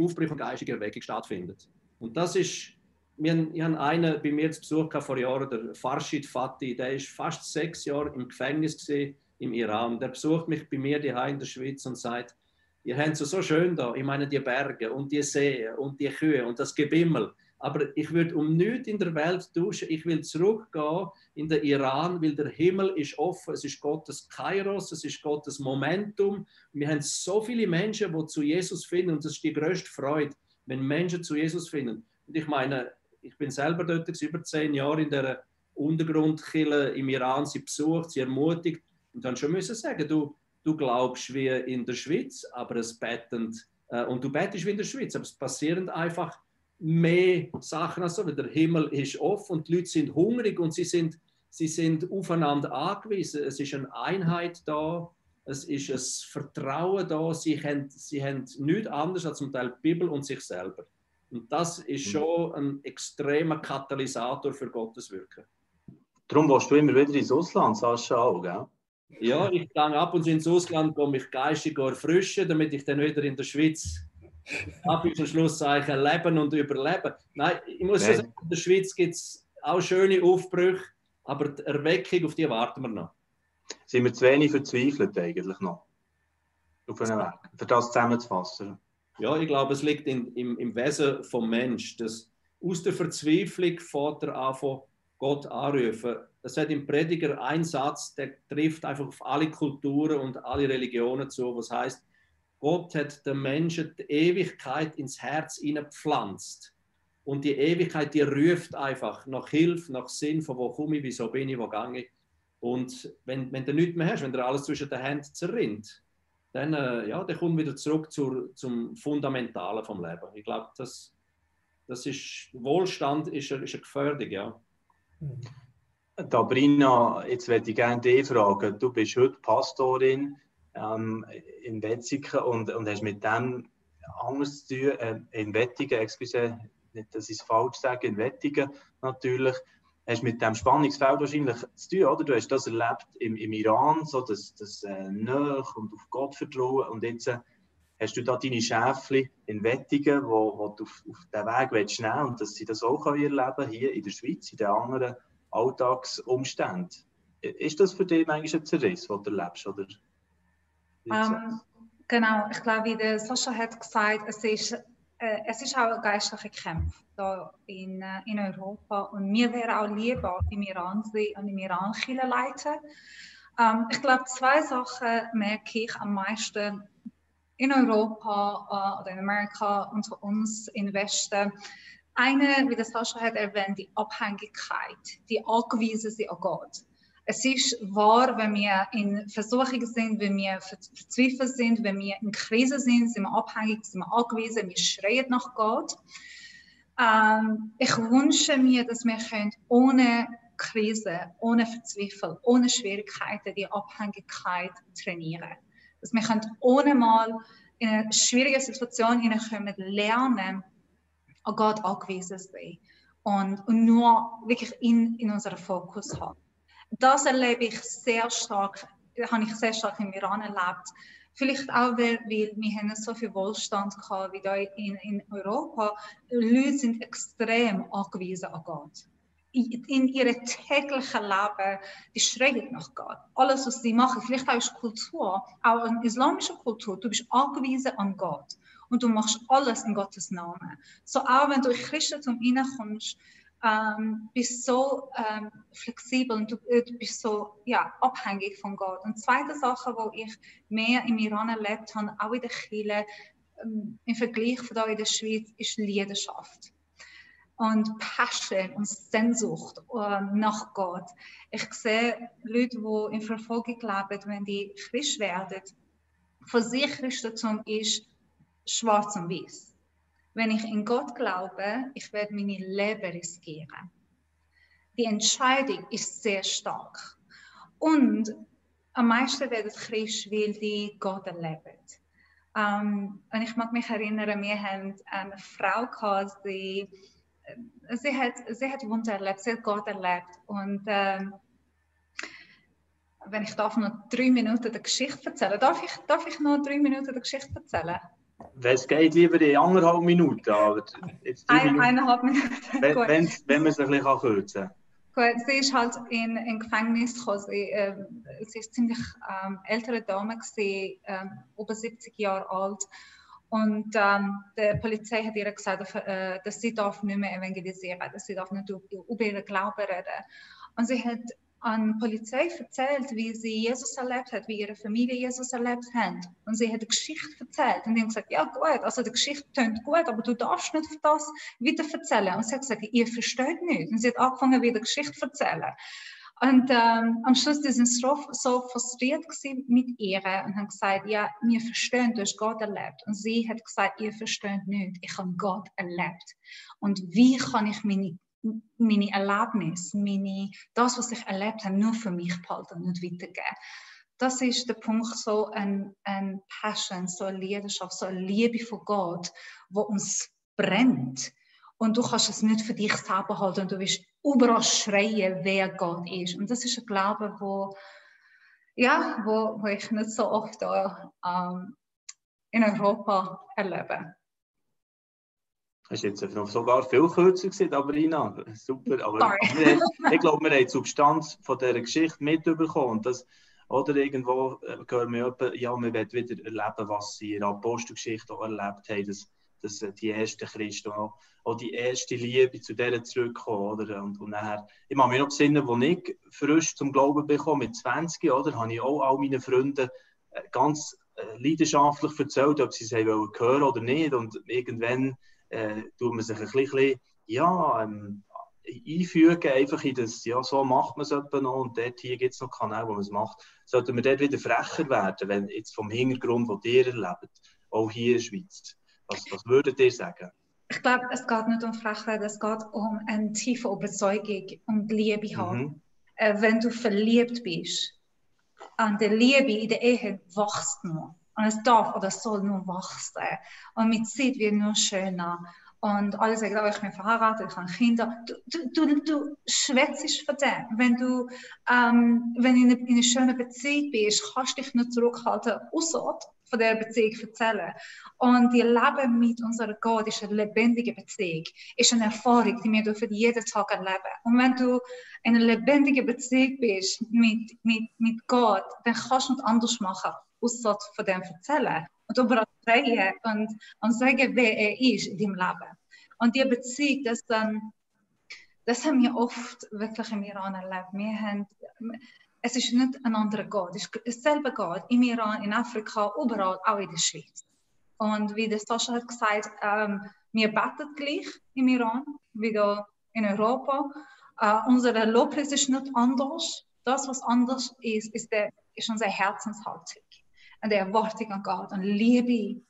Aufbruch und geistige Erweckung stattfindet. Und das ist, wir, ich habe einen bei mir zu Besuch vor Jahren, der Farshid Fatih, der ist fast sechs Jahre im Gefängnis gesehen im Iran. Der besucht mich bei mir hier in der Schweiz und sagt, ihr habt es so schön da, ich meine die Berge und die Seen und die Kühe und das Gebimmel. Aber ich würde um nichts in der Welt tauschen. Ich will zurückgehen in den Iran, weil der Himmel ist offen. Es ist Gottes Kairos, es ist Gottes Momentum. Wir haben so viele Menschen, die zu Jesus finden. Und das ist die größte Freude, wenn Menschen zu Jesus finden. Und ich meine, ich bin selber dort über zehn Jahre in der Untergrundkille im Iran sie besucht, sie ermutigt. Und dann schon müssen sagen, du, du glaubst wie in der Schweiz, aber es betend, äh, und du betest wie in der Schweiz, aber es passieren einfach mehr Sachen als so, der Himmel ist offen und die Leute sind hungrig und sie sind, sie sind aufeinander angewiesen. Es ist eine Einheit da, es ist ein Vertrauen da, sie haben, sie haben nichts anderes als zum Teil die Bibel und sich selber. Und das ist mhm. schon ein extremer Katalysator für Gottes Wirken. Darum warst du immer wieder ins Ausland, Sascha, auch, gell? Ja, ich gehe ab und zu ins Ausland, um mich geistig erfrischen, damit ich dann wieder in der Schweiz Schlusszeichen leben und überleben. Nein, ich muss ja sagen, in der Schweiz gibt es auch schöne Aufbrüche, aber die Erweckung, auf die warten wir noch. Sind wir zu wenig verzweifelt eigentlich noch? Auf einem Weg, für das zusammenzufassen? Ja, ich glaube, es liegt in, im, im Wesen des Menschen, dass aus der Verzweiflung Vater anfangen, Gott anrufen. Es hat im Prediger einen Satz, der trifft einfach auf alle Kulturen und alle Religionen zu, was heißt, Gott hat den Menschen die Ewigkeit ins Herz pflanzt. Und die Ewigkeit, die ruft einfach nach Hilfe, nach Sinn, von wo komme ich, wieso bin ich, wo gehe ich. Und wenn, wenn du nichts mehr hast, wenn dir alles zwischen den Händen zerrinnt, dann, äh, ja, dann kommt wieder zurück zur, zum Fundamentalen vom Leben. Ich glaube, das, das ist, Wohlstand ist, ist eine Gefährdung, ja. Dabrina, jetzt werde ich gerne dich fragen. Du bist heute Pastorin ähm, in Wetzigen und, und hast mit dem anders zu tun, äh, in Wettigen, excuse, nicht, dass ich es falsch sage, in Wettigen natürlich, hast mit dem Spannungsfeld wahrscheinlich zu tun, oder? Du hast das erlebt im, im Iran, so das, das äh, Nähe und auf Gott vertrauen und jetzt äh, Hast du da deine Schäfchen in Wettigen, wo, wo du auf, auf den Weg willst nehmen und dass sie das auch können erleben hier in der Schweiz, in den anderen Alltagsumständen? Ist das für dich manchmal ein Zerriss, den du erlebst? Oder? Um, ähm, genau, ich glaube, wie der Sascha hat gesagt, es ist, es ist auch ein geistlicher Kampf hier in, äh, in Europa. Und mir wäre auch lieber im Iran und im Iran Chile leiten. Um, ich glaube, zwei Sachen merke ich am meisten in Europa uh, oder in Amerika unter uns im Westen. Eine, wie das Sascha hat erwähnt, die Abhängigkeit, die angewiesen sind an Gott. Es ist wahr, wenn wir in Versuchungen sind, wenn wir verzweifelt sind, wenn wir in Krise sind, sind wir abhängig, sind wir angewiesen, wir schreien nach Gott. Ähm, ich wünsche mir, dass wir ohne Krise, ohne Verzweifel, ohne Schwierigkeiten die Abhängigkeit trainieren können. Dass wir können ohne mal in eine schwierige Situation hineinkommen, lernen, an Gott angewiesen sein und, und nur wirklich in, in unseren Fokus haben das erlebe ich sehr stark, habe ich sehr stark im Iran erlebt. Vielleicht auch, weil, wir haben so viel Wohlstand gehabt wie hier in, in Europa. Leute sind extrem angewiesen an Gott. In, in ihrem täglichen Leben, die schreien nach Gott. Alles, was sie machen, vielleicht auch ist Kultur, auch eine islamische Kultur, du bist angewiesen an Gott. Und du machst alles in Gottes Namen. So auch wenn du in Christentum reinkommst, ähm, bist so ähm, flexibel und du, äh, du, bist so ja, abhängig von Gott. Und zweite Sache, wo ich mehr im Iran erlebt habe, auch in der Kirche, ähm, im Vergleich von da in der Schweiz, ist Leidenschaft. Und Passion und Sehnsucht ähm, nach Gott. Ich sehe Leute, die in Verfolgung leben, wenn die frisch werden. Für sich Christentum ist schwarz und weiß wenn ich in Gott glaube, ich werde meine Leben riskieren. Die Entscheidung ist sehr stark. Und am meisten werden Christen, weil die Gott erleben. Um, ähm, und ich mag mich erinnern, wir haben eine Frau gehabt, sie, äh, sie, hat, sie hat Wunder erlebt, sie hat Gott erlebt. Und ähm, wenn ich darf noch drei Minuten der Geschichte erzählen, darf ich, darf ich noch drei Minuten der Geschichte erzählen? Wenn es geht, lieber in anderthalb Minuten. Aber jetzt Ein, Minuten, eineinhalb Minuten. Wenn, wenn, wenn man es ein bisschen kürzen kann. Gut, sie ist halt in, in Gefängnis gekommen. Sie, äh, sie ist ziemlich ähm, ältere Dame, gewesen, ähm, über 70 Jahre alt. Und ähm, die Polizei hat ihr gesagt, äh, dass sie darf nicht mehr evangelisieren, dass sie darf nicht über ihren Glauben reden. Und sie hat an die Polizei erzählt, wie sie Jesus erlebt hat, wie ihre Familie Jesus erlebt hat. Und sie hat eine Geschichte erzählt. Und die haben gesagt, ja gut, also die Geschichte tönt gut, aber du darfst nicht das wieder erzählen. Und sie hat gesagt, ihr versteht nicht. Und sie hat angefangen, wieder Geschichte zu erzählen. Und ähm, am Schluss die sind so, so frustriert mit ihr und haben gesagt, ja, wir verstehen, du hast Gott erlebt. Und sie hat gesagt, ihr versteht nicht, ich habe Gott erlebt. Und wie kann ich meine meine Erlebnisse, meine, das, was ich erlebt habe, nur für mich behalten und nicht weitergeben. Das ist der Punkt, so ein, ein Passion, so eine Leidenschaft, so eine Liebe von Gott, wo uns brennt. Und du kannst es nicht für dich selber halten und du wirst überall schreien, wer Gott ist. Und das ist ein Glaube, wo, ja, wo, wo ich nicht so oft da, ähm, in Europa erlebe. Das ist jetzt noch sogar viel kürzer gewesen, aber Ina, super. Aber wir, ich glaube, wir haben die Substanz von dieser Geschichte mitbekommen. Das, oder irgendwo äh, hören wir etwa, ja, wir wollen wieder erleben, was sie in der Apostelgeschichte auch erlebt haben, dass, dass äh, die ersten Christen auch, auch die erste Liebe zu denen zurückkommen. Oder? Und, und nachher, ich mache mich noch besinnen, als ich frisch zum Glauben bekomme, mit 20, oder, habe ich auch all meinen Freunden äh, ganz leidenschaftlich erzählt, ob sie es hören wollen oder nicht. Und irgendwann äh, tut man sich ein bisschen ja, ähm, einfügen, einfach in das, ja, so macht man es etwa noch und dort hier gibt es noch Kanäle, wo man es macht. Sollten wir dort wieder frecher werden, wenn jetzt vom Hintergrund, wo ihr erlebt, auch hier in der Schweiz. Was, was würdet ihr sagen? Ich glaube, es geht nicht um Frechheit, es geht um eine tiefe Überzeugung und Liebe haben. Mhm. Äh, wenn du verliebt bist, an der Liebe in der Ehe wächst nur. Und es darf oder soll nur wachsen. Und mit Zeit wird nur schöner. Und alle sagen, oh, ich bin verheiratet, ich habe Kinder. Du, du, du, du schwätzt von dem. Wenn du ähm, wenn in, eine, in einer schönen Beziehung bist, kannst du dich nicht zurückhalten, außer von der Beziehung erzählen. Und die Leben mit unserer Gott ist eine lebendige Beziehung, ist eine Erfahrung, die wir dürfen jeden Tag erleben. Und wenn du in einer lebendigen Beziehung bist mit, mit, mit Gott, dann kannst du nicht anders machen, außer von dem erzählen. Und über reden und, und sagen, wer er ist in deinem Leben. Und die Beziehung, das dann das haben wir oft wirklich im Iran erlebt. Wir haben, es ist nicht ein anderer Gott, es ist dasselbe Gott im Iran, in Afrika, überall, auch in der Schweiz. Und wie der Sascha hat gesagt, ähm, wir beten gleich im Iran, wie da in Europa. Äh, unsere Lobpreis ist nicht anders. Das, was anders ist, ist, der, ist unsere Herzenshaltung und die Erwartung an Gott und Liebe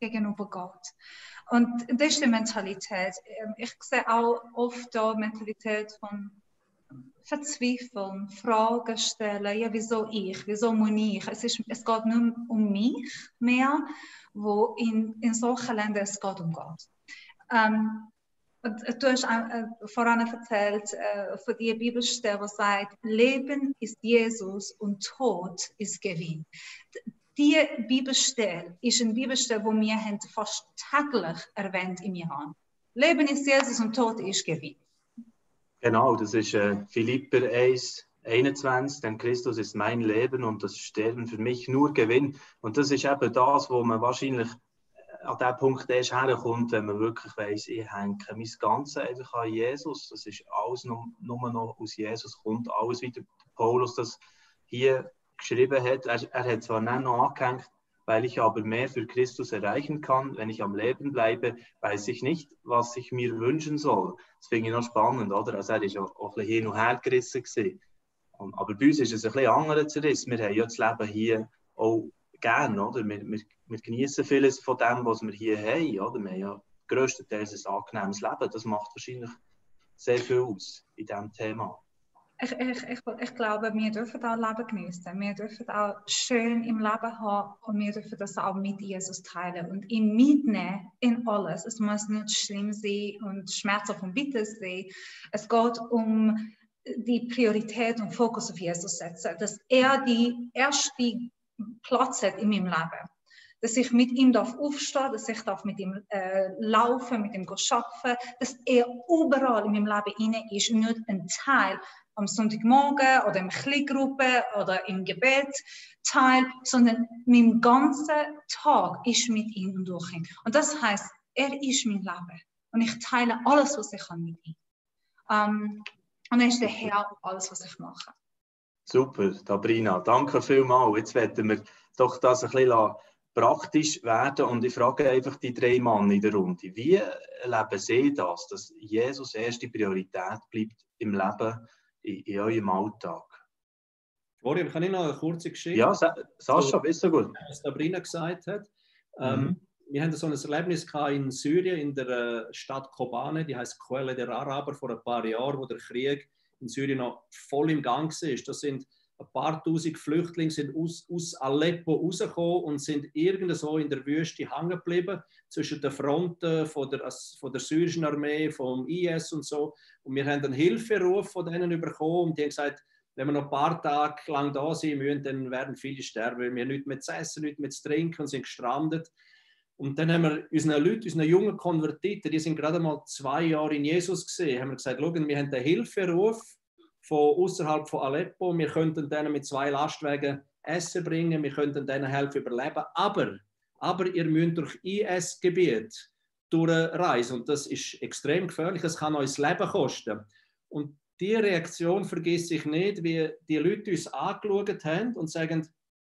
gegenüber Gott. Und das ist die Mentalität. Ich sehe auch oft die Mentalität von Verzweifeln, Fragen stellen, ja, wieso ich, wieso muss ich? Es, ist, es geht nur um mich mehr, wo in, in solchen Ländern es geht um Gott. Ähm, du hast äh, voran erzählt äh, von der Bibelstelle, die sagt, Leben ist Jesus und Tod ist Gewinn die Bibelstelle ist eine Bibelstelle, die wir fast täglich erwähnt im Iran. Leben ist Jesus und Tod ist Gewinn. Genau, das ist äh, Philipper 1, 21, denn Christus ist mein Leben und das Sterben für mich nur Gewinn. Und das ist eben das, wo man wahrscheinlich äh, an dem Punkt erst herkommt, wenn man wirklich weiss, ich hänge mein Ganzes einfach an Jesus. Das ist alles nur, nur noch aus Jesus kommt, alles wie der Paulus das hier geschrieben hat. Er, er hat zwar nicht noch angehängt, weil ich aber mehr für Christus erreichen kann, wenn ich am Leben bleibe, weiß ich nicht, was ich mir wünschen soll. Das finde ich noch spannend, oder? Also er ist auch, auch ein bisschen hin und her gerissen gewesen. Aber bei uns ist es ein bisschen anderer Zerriss. Wir haben ja das Leben hier auch gern, oder? Wir, wir, wir genießen vieles von dem, was wir hier haben, oder? Wir haben ja größtenteils ein angenehmes Leben. Das macht wahrscheinlich sehr viel aus in diesem Thema ich, ich, ich, ich glaube, wir dürfen auch Leben genießen. Wir dürfen auch schön im Leben haben und wir dürfen das auch mit Jesus teilen und ihn mitnehmen in alles. Es muss nicht schlimm sein und schmerzhaft und bitter sein. Es geht um die Priorität und Fokus auf Jesus setzen, dass er die erste Platz hat in meinem Leben. Dass ich mit ihm darf aufstehen, dass ich darf mit ihm äh, laufen, mit ihm arbeiten, dass er überall in meinem Leben inne ist und nicht ein Teil am Sonntagmorgen oder in Kleingruppe oder im Gebet teil, sondern mein ganzer Tag ist mit ihm und durch ihn. Und das heißt, er ist mein Leben und ich teile alles, was ich kann mit ihm. Um, und er ist der Herr alles, was ich mache. Super, Sabrina, danke vielmals. Jetzt werden wir doch das ein bisschen praktisch werden und ich frage einfach die drei Mann in der Runde. Wie leben Sie das, dass Jesus erste Priorität bleibt im Leben in, in eurem Alltag? Florian, kann ich noch eine kurze Geschichte? Ja, Sa Sascha, bist du gut? Was Sabrina gesagt hat. Ähm, mhm. wir hatten so ein Erlebnis in Syrien, in der äh, Stadt Kobane, die heißt Quelle der Araber, vor ein paar Jahren, wo der Krieg in Syrien noch voll im Gang ist. Das sind ein paar tausend Flüchtlinge sind aus, aus Aleppo rausgekommen und sind irgendwo in der Wüste hängen geblieben, zwischen den Fronten von der, von der syrischen Armee, vom IS und so. Und wir haben einen Hilferuf von denen bekommen und die haben gesagt, wenn wir noch ein paar Tage lang da sein müssen, dann werden viele sterben, weil wir nichts mehr zu essen, nichts mehr zu trinken und sind gestrandet. Und dann haben wir unseren Leuten, unseren jungen Konvertiten, die sind gerade mal zwei Jahre in Jesus gesehen, haben wir gesagt, schauen, wir haben den Hilferuf von außerhalb von Aleppo. Wir könnten denen mit zwei Lastwagen Essen bringen, wir könnten denen helfen überleben. Aber, aber ihr müsst durch IS-Gebiet durchreisen und das ist extrem gefährlich. Es kann euch das Leben kosten. Und die Reaktion vergesse ich nicht, wie die Leute uns angeschaut haben und sagen,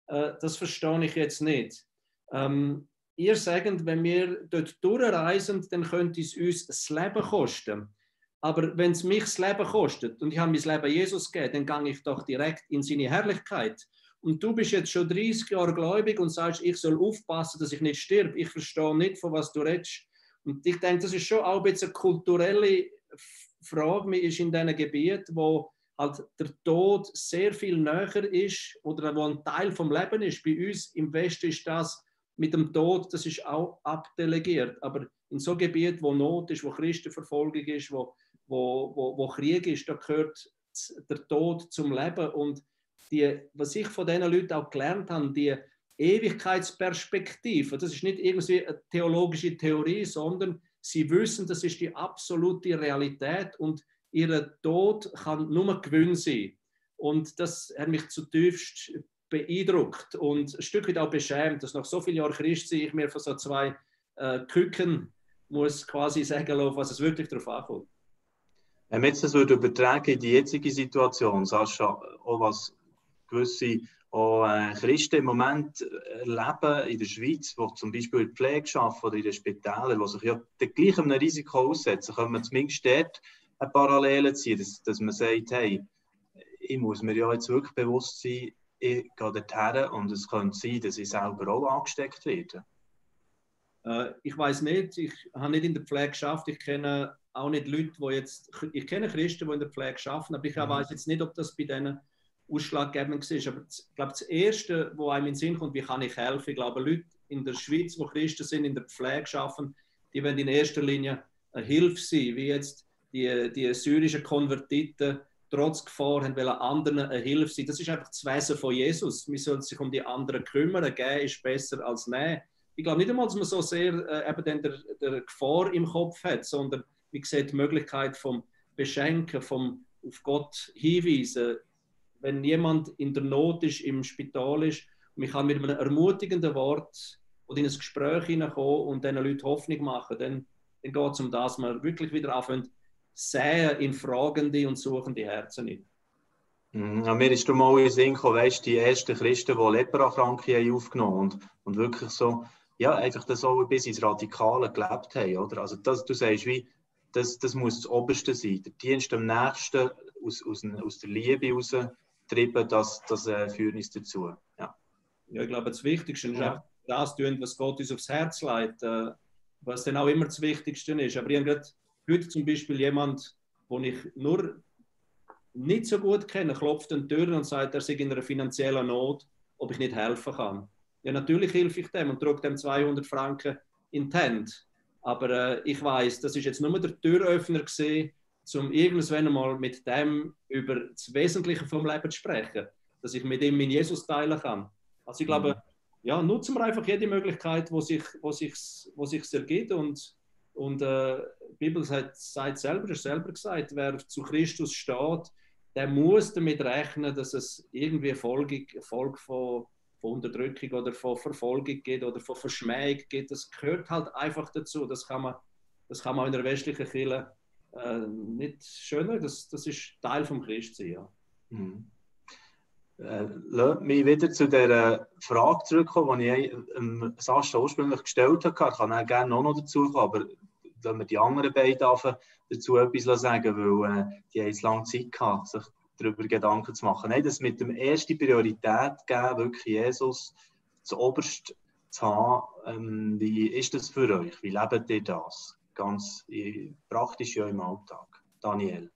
äh, das verstehe ich jetzt nicht. Ähm, ihr sagt, wenn wir dort durchreisen, dann könnte es uns das Leben kosten. Aber wenn es mich das Leben kostet und ich habe mein Leben Jesus gegeben, dann gehe ich doch direkt in seine Herrlichkeit. Und du bist jetzt schon 30 Jahre gläubig und sagst, ich soll aufpassen, dass ich nicht stirb. Ich verstehe nicht, von was du redest. Und ich denke, das ist schon auch ein bisschen eine kulturelle Frage. Man ist in diesen Gebieten, wo halt der Tod sehr viel näher ist oder wo ein Teil vom Leben ist. Bei uns im Westen ist das mit dem Tod, das ist auch abdelegiert. Aber in so Gebieten, wo Not ist, wo Christenverfolgung ist, wo wo, wo, wo Krieg ist, da gehört der Tod zum Leben. Und die, was ich von diesen Leuten auch gelernt habe, die, Ewigkeitsperspektive. Das ist nicht irgendwie eine theologische Theorie, sondern sie wissen, das ist die absolute Realität und ihr Tod kann nur Gewinn sein. Und das hat mich zutiefst beeindruckt und ein Stück weit auch beschämt, dass nach so vielen Jahren Christ ich mir von so zwei äh, Küken muss quasi sagen lassen, was es wirklich darauf ankommt. Wenn wir jetzt das würde übertragen in die jetzige Situation, Sascha, auch was gewisse auch, äh, Christen im Moment erleben in der Schweiz, die zum Beispiel in der Pflege arbeiten oder in den Spitälern, die sich ja gleich einem Risiko aussetzen, können wir zumindest dort eine Parallele ziehen, dass, dass man sagt, hey, ich muss mir ja jetzt wirklich bewusst sein, ich gehe dorthin und es könnte sein, dass ich selber auch angesteckt werde. Äh, ich weiß nicht, ich habe nicht in der Pflege geschafft, ich kenne auch nicht Leute, die jetzt, ich kenne Christen, die in der Pflege arbeiten, aber ich mhm. weiß jetzt nicht, ob das bei denen ausschlaggebend ist. Aber ich glaube, das Erste, was einem in den Sinn kommt, wie kann ich helfen? Ich glaube, Leute in der Schweiz, die Christen sind, in der Pflege arbeiten, die werden in erster Linie eine Hilfe sein, wie jetzt die, die syrischen Konvertiten trotz Gefahr haben wollen anderen eine Hilfe sein. Das ist einfach das Wesen von Jesus. Wir sollen sich um die anderen kümmern. Geben ist besser als nehmen. Ich glaube nicht einmal, dass man so sehr äh, eben der, der Gefahr im Kopf hat, sondern wie gesagt, die Möglichkeit vom Beschenken, vom auf Gott hinweisen. Wenn jemand in der Not ist, im Spital ist, und ich kann mit einem ermutigenden Wort oder in ein Gespräch hineinkommen und diesen Leuten Hoffnung machen, dann, dann geht es um das, dass wir wirklich wieder anfangen, sehr in fragende und suchende Herzen nicht. Mhm. Ja, mir ist mal in den Sinn gekommen, weißt, die ersten Christen, die Leprakranke aufgenommen und, und wirklich so, ja, einfach das auch bis ins Radikale gelebt haben, oder? Also das, du sagst, wie, das, das muss das Oberste sein. Der Dienst am Nächsten aus, aus, aus der Liebe heraus treiben, das, das äh, führt uns dazu. Ja. ja, ich glaube, das Wichtigste ist ja. das tun, was Gott uns aufs Herz legt, äh, was dann auch immer das Wichtigste ist. Aber ich habe heute zum Beispiel jemand, den ich nur nicht so gut kenne, klopft an die Tür und sagt, er sei in einer finanziellen Not, ob ich nicht helfen kann. Ja, natürlich helfe ich dem und drücke dem 200 Franken in die Hand. Aber äh, ich weiß, das ist jetzt nur der Türöffner gesehen, um irgendwann einmal mit dem über das Wesentliche vom Leben zu sprechen, dass ich mit ihm in Jesus teilen kann. Also ich glaube, mhm. ja, nutzen wir einfach jede Möglichkeit, wo sich, wo sich, wo sich ergibt und und äh, die Bibel sagt, sagt selber, ist selber gesagt, wer zu Christus steht, der muss damit rechnen, dass es irgendwie Folge, Folge von, von Unterdrückung oder von Verfolgung geht oder von Verschmähung geht. Das gehört halt einfach dazu. Das kann man, das kann man in der westlichen Kirche äh, nicht schöner. Das, das ist Teil vom Christsein. Ja. Mhm. Äh, lass mich wieder zu der Frage zurückkommen, die ich ähm, Sascha ursprünglich gestellt habe. Ich kann auch gerne noch dazu kommen, aber lassen wir die anderen beiden dazu etwas sagen, weil äh, die haben jetzt lange Zeit gehabt, sich darüber Gedanken zu machen. Nein, das mit dem ersten Priorität geben, wirklich Jesus zu oberst zu haben. Ähm, wie ist das für euch? Wie lebt ihr das? Ganz praktisch ja im Alltag. Daniel.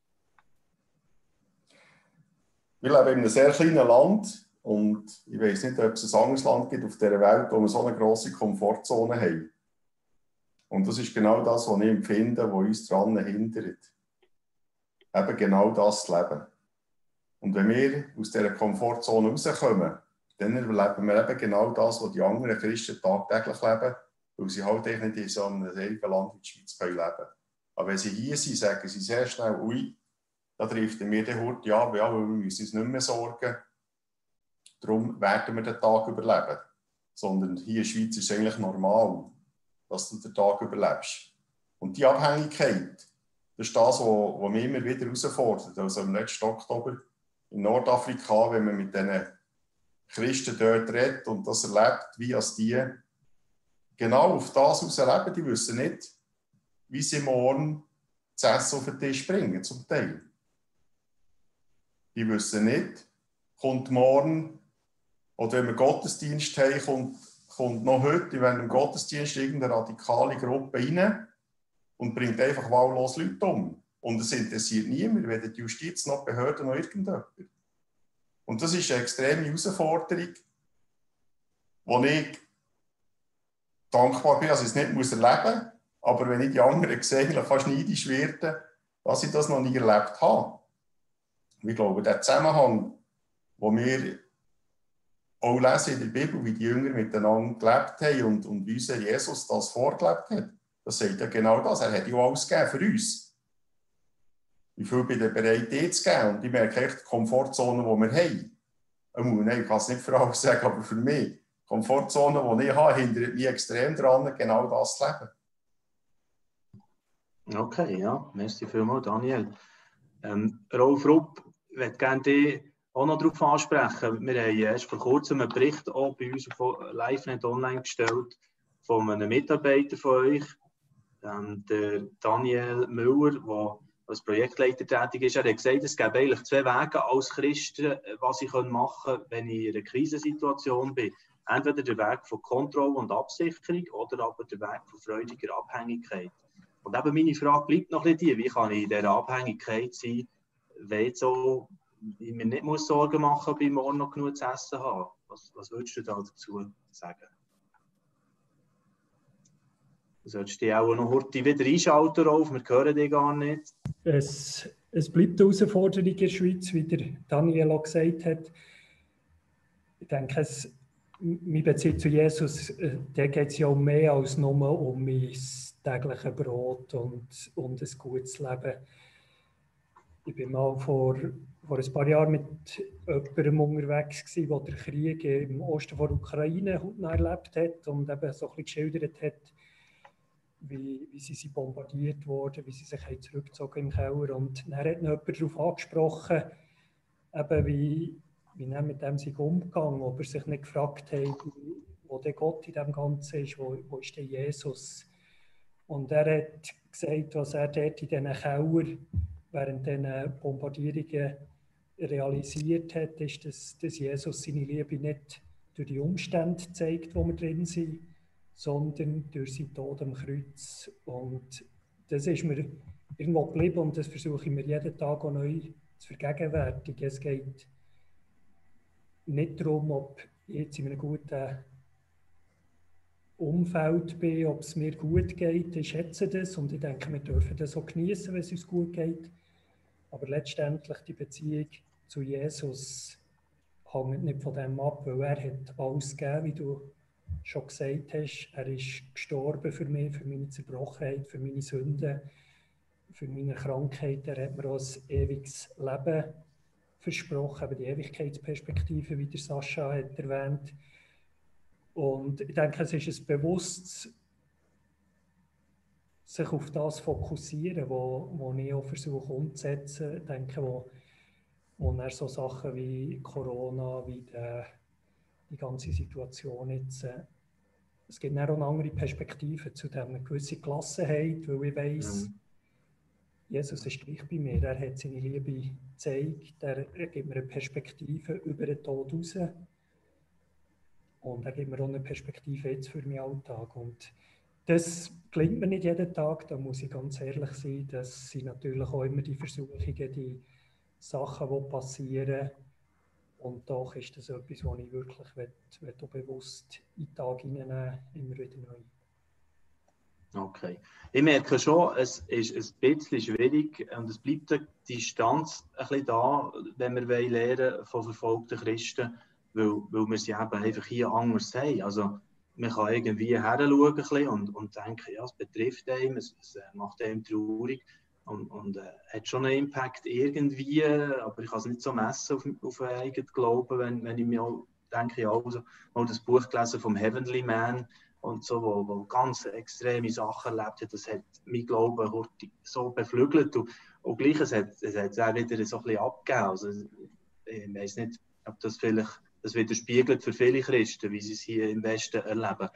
Wir leben in einem sehr kleinen Land und ich weiß nicht, ob es ein anderes Land gibt auf dieser Welt, wo wir so eine grosse Komfortzone haben. Und das ist genau das, was ich empfinde, was uns daran hindert. Eben genau das zu leben. Und wenn wir aus dieser Komfortzone rauskommen, dann erleben wir eben genau das, was die anderen Christen tagtäglich leben, weil sie halt nicht in so einem selben Land wie die Schweiz leben können. Aber wenn sie hier sind, sagen sie sehr schnell, ui, da trifft mir der Hurt, ja, ja, wir müssen uns nicht mehr sorgen. Darum werden wir den Tag überleben. Sondern hier in der Schweiz ist es eigentlich normal, dass du den Tag überlebst. Und die Abhängigkeit, das ist das, was mich immer wieder herausfordert. Also im letzten Oktober in Nordafrika, wenn man mit diesen Christen dort redet und das erlebt, wie als die genau auf das heraus leben, die wissen nicht, wie sie morgen zu essen auf den Tisch bringen, zum Teil. Die wissen nicht, kommt morgen, oder wenn wir Gottesdienst haben, kommt, kommt noch heute während dem Gottesdienst irgendeine radikale Gruppe rein und bringt einfach wahllos Leute um. Und es interessiert niemand, weder die Justiz noch die Behörden noch irgendjemand. Und das ist eine extreme Herausforderung, wo ich dankbar bin, dass ich es nicht muss erleben muss. Aber wenn ich die anderen sehe, fast neidisch werden, dass ich das noch nie erlebt habe. Ich glaube, der Zusammenhang, den wir auch lesen in der Bibel, wie die Jünger miteinander gelebt haben und, und wie unser Jesus das vorgelebt hat. Das sagt ja genau das. Er hat ja alles gegeben für uns. Wie viel bin ich bereit, dir zu geben? Und ich merke echt die Komfortzone, die wir haben. Nein, ich kann es nicht für alle sagen, aber für mich. Die Komfortzone, die ich habe, hindert mich extrem daran, genau das zu leben. Okay, ja, merci vielmals, Daniel. Ähm, Rolf Rupp, ich würde gerne dich auch noch darauf ansprechen. Wir haben erst vor kurzem einen Bericht auch bei uns auf online gestellt von einem Mitarbeiter von euch, ähm, der Daniel Müller, der als Projektleiter tätig ist. Er hat gesagt, es gibt eigentlich zwei Wege als Christen, was ich machen kann, wenn ich in einer Krisensituation bin. Entweder der Weg von Kontrolle und Absicherung oder aber der Weg von freudiger Abhängigkeit. Und eben meine Frage bleibt noch ein die, wie kann ich in dieser Abhängigkeit sein, wenn so, ich mir nicht muss Sorgen machen muss, ob ich morgen noch genug zu essen habe. Was, was würdest du da dazu sagen? Du solltest dich auch noch heute wieder einschalten, Rolf, wir hören dich gar nicht. Es, es bleibt eine Herausforderung in der Schweiz, wie der Daniel auch gesagt hat. Ich denke, es, mein Bezug zu Jesus, äh, da geht es ja um mehr als nur um mein tägliches Brot und, und ein gutes Leben. Ich bin mal vor, vor ein paar Jahren mit jemandem unterwegs, gewesen, der den Krieg im Osten der Ukraine erlebt hat und eben so ein bisschen geschildert hat, wie, wie sie sind bombardiert wurden, wie sie sich zurückgezogen im Keller. Und dann hat noch jemand darauf angesprochen, eben wie, wie er mit dem sich umgegangen, ob er sich nicht gefragt hat, wo der Gott in dem Ganzen ist, wo, wo ist der Jesus? Und er hat gesagt, was er dort in diesen Keller während diesen Bombardierungen realisiert hat, ist, dass, dass Jesus seine Liebe nicht durch die Umstände zeigt, wo wir drin sind, sondern durch seinen Tod am Kreuz. Und das ist mir irgendwo geblieben und das versuche ich mir jeden Tag auch neu zu vergegenwärtigen. Es geht nicht darum, ob ich jetzt in einem guten Umfeld bin, ob es mir gut geht. Ich schätze das und ich denke, wir dürfen das auch genießen, wenn es uns gut geht. Aber letztendlich die Beziehung zu Jesus hängt nicht von dem ab, weil er hat alles gegeben, wie du schon gesagt hast. Er ist gestorben für mich, für meine Zerbrochenheit, für meine Sünden, für meine Krankheit. Er hat mir auch ein ewiges Leben versprochen, aber die Ewigkeitsperspektive, wie der Sascha hat erwähnt. Und ich denke, es ist ein bewusstes sich auf das fokussieren, wo, wo ich auch versuche umzusetzen. Denke, wo, wo er so Sachen wie Corona, wie der, die ganze Situation jetzt, äh, es gibt auch eine andere Perspektive zu dem, eine gewisse Gelassenheit, weil ich weiß, mhm. Jesus ist gleich bei mir, er hat seine Liebe gezeigt, er, er gibt mir eine Perspektive über den Tod raus. Und er gibt mir auch eine Perspektive jetzt für meinen Alltag. Und das klingt mir nicht jeden Tag, da muss ich ganz ehrlich sein, das sind natürlich auch immer die Versuchungen, die Sachen, die passieren, und doch ist das etwas, was ich wirklich will, will bewusst in den Tag hineinnehmen immer wieder neu. Okay. Ich merke schon, es ist ein bisschen schwierig und es bleibt die Distanz ein bisschen da, wenn wir lernen von verfolgten Christen, weil, weil wir sie eben einfach hier anders haben. Also, man kann irgendwie heranschauen und, und denken, ja, es betrifft einen, es, es macht einem traurig und, und äh, hat schon einen Impact irgendwie, aber ich kann es nicht so messen auf, auf eigenen Glauben, wenn, wenn ich mir auch denke, ja, also, mal das Buch gelesen vom Heavenly Man und so, wo, wo ganz extreme Sachen erlebt hat, das hat mein Glauben so beflügelt und, und gleich, es hat es hat auch wieder so ein bisschen abgegeben, also ich weiß nicht, ob das vielleicht das widerspiegelt für viele Christen, wie sie es hier im Westen erleben.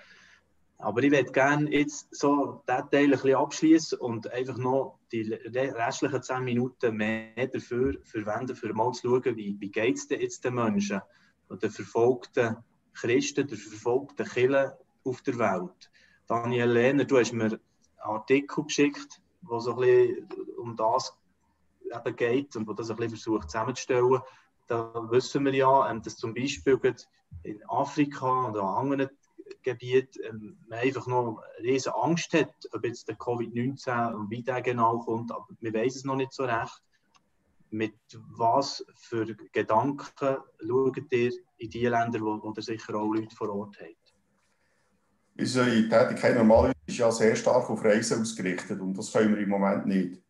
Aber ich würde gerne jetzt so diesen Teil ein bisschen abschließen und einfach noch die restlichen zehn Minuten mehr dafür verwenden, für mal zu schauen, wie, wie geht es jetzt den Menschen und den verfolgten Christen, den verfolgten Kirchen auf der Welt. Daniel Lehner, du hast mir einen Artikel geschickt, wo so ein um das eben geht und wo das ein bisschen versucht zusammenzustellen. Da wissen wir ja, ähm, dass zum Beispiel in Afrika oder an anderen Gebiet ähm, man einfach noch riesige Angst hat, ob jetzt der Covid-19 und wie der genau kommt, aber wir wissen es noch nicht so recht. Mit was für Gedanken schaut ihr in die Länder, wo, wo ihr sicher auch Leute vor Ort habt? Unsere Tätigkeit normalerweise ist ja sehr stark auf Reisen ausgerichtet und das können wir im Moment nicht.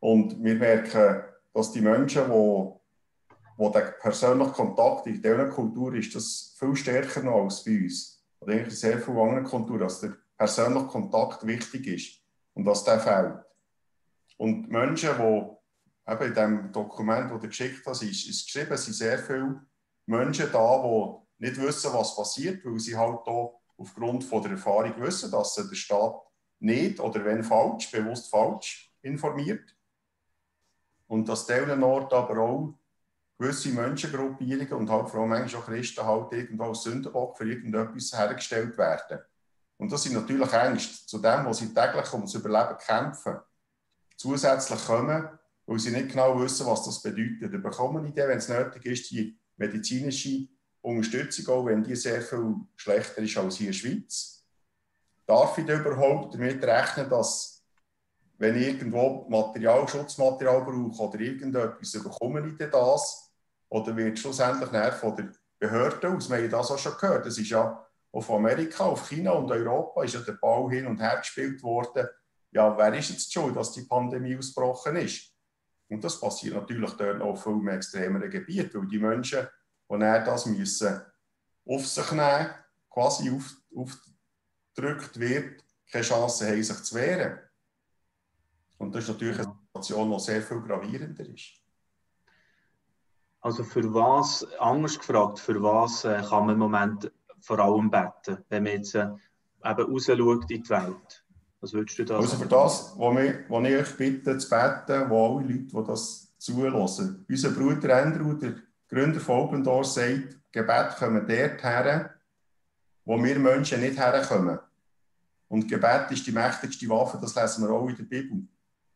Und wir merken, dass die Menschen, die, die der persönliche Kontakt in dieser Kultur ist, das viel stärker noch als bei uns. Oder eigentlich sehr vielen anderen Kulturen, dass der persönliche Kontakt wichtig ist und dass der fehlt. Und Menschen, die eben in dem Dokument, das du geschickt hast, ist, ist geschrieben, sind sehr viele Menschen da, die nicht wissen, was passiert, weil sie halt hier aufgrund von der Erfahrung wissen, dass der Staat nicht oder wenn falsch, bewusst falsch informiert. Und dass diesen Ort aber auch gewisse Menschengruppierungen und halt vor allem manchmal auch Christen halt irgendwo als Sündenbock für irgendetwas hergestellt werden. Und das sind natürlich Ängste zu dem, was sie täglich ums Überleben kämpfen. Zusätzlich kommen, weil sie nicht genau wissen, was das bedeutet. Sie bekommen Idee, wenn es nötig ist, die medizinische Unterstützung, auch wenn die sehr viel schlechter ist als hier in der Schweiz. Darf ich überhaupt damit rechnen, dass wenn ich irgendwo Material, Schutzmaterial brauche oder irgendetwas, bekomme ich das? Oder wird schlussendlich von der Behörde aus, wir haben das auch schon gehört, das ist ja auf Amerika, auf China und Europa ist ja der Ball hin und her gespielt worden. Ja, wer ist jetzt schuld, dass die Pandemie ausgebrochen ist? Und das passiert natürlich dort noch viel mehr extremeren Gebieten, weil die Menschen, die das müssen auf sich nehmen, quasi auf, aufgedrückt wird, keine Chance haben, sich zu wehren. Und das ist natürlich eine Situation, die sehr viel gravierender ist. Also für was, anders gefragt, für was äh, kann man im Moment vor allem beten, wenn man jetzt äh, eben rausschaut in die Welt? Was würdest du da Also für das, was ich, euch bitte zu beten, wo alle Leute, die das zulassen. Unser Bruder Andrew, der Gründer von Open Doors, sagt, Gebet kommen dort her, wo wir Menschen nicht herkommen. Und Gebet ist die mächtigste Waffe, das lesen wir auch in der Bibel.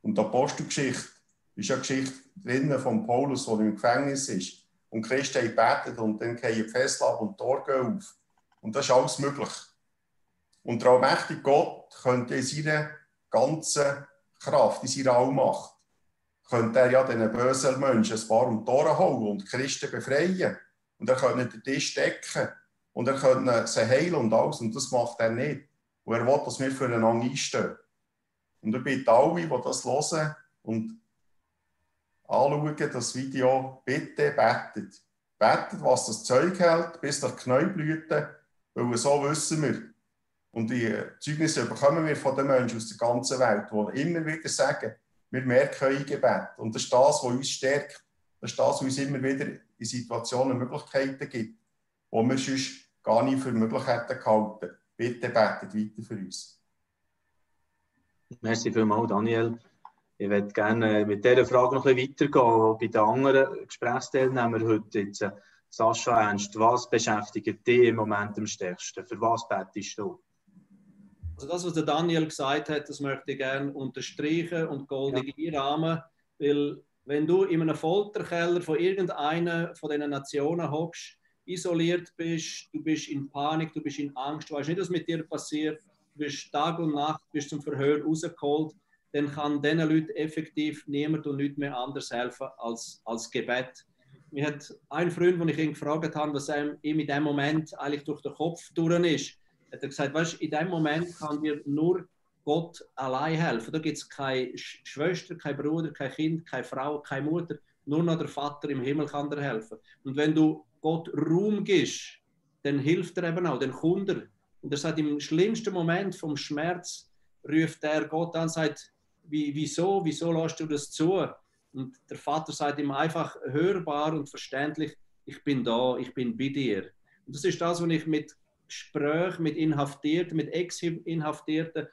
Und die Apostelgeschichte ist ja Geschichte drinnen von Paulus, der im Gefängnis ist. Und Christen gebetet und dann gehen die Fessel ab und die Tore gehen auf. Und das ist alles möglich. Und der allmächtige Gott könnte in seiner ganzen Kraft, in seiner Allmacht, könnte er ja diesen bösen Menschen ein paar um Tore holen und Christen befreien. Und er könnte den Tisch decken. Und er könnte sie heilen und alles. Und das macht er nicht. Und er will, dass wir füreinander einstehen. Und ich bitte alle, die das hören und anschauen, das Video, bitte betet. Betet, was das Zeug hält, bis der Knäublüte, weil so wissen wir. Und die Zeugnisse bekommen wir von den Menschen aus der ganzen Welt, die immer wieder sagen, wir merken euer Gebet. Und das ist das, was uns stärkt. Das ist das, was uns immer wieder in Situationen Möglichkeiten gibt, die wir sonst gar nicht für möglich hätten gehalten. Bitte betet weiter für uns. Merci vielmals, Daniel. Ich würde gerne mit dieser Frage noch ein bisschen weitergehen. Bei den anderen Gesprächsteilnehmern heute jetzt. Sascha Ernst, was beschäftigt dich im Moment am stärksten? Für was betest du? Also das, was der Daniel gesagt hat, das möchte ich gerne unterstreichen und goldig ja. einrahmen, weil wenn du in einem Folterkeller von irgendeiner von diesen Nationen hockst, isoliert bist, du bist in Panik, du bist in Angst, du weißt nicht, was mit dir passiert, du bist Tag und Nacht bis zum Verhör rausgeholt, dann kann diesen Leuten effektiv niemand und nichts mehr anders helfen als, als Gebet. Mir hat ein Freund, den ich ihn gefragt habe, was ihm in dem Moment eigentlich durch den Kopf durch ist, hat er gesagt, weißt, in dem Moment kann dir nur Gott allein helfen. Da gibt es keine Schwester, kein Bruder, kein Kind, keine Frau, keine Mutter. Nur noch der Vater im Himmel kann dir helfen. Und wenn du Gott Ruhm gibst, dann hilft er eben auch, dann kommt er. Und er sagt, im schlimmsten Moment vom Schmerz ruft er Gott an und sagt, wie, wieso, wieso lässt du das zu? Und der Vater sagt ihm einfach hörbar und verständlich, ich bin da, ich bin bei dir. Und das ist das, was ich mit Gesprächen mit Inhaftierten, mit Ex-Inhaftierten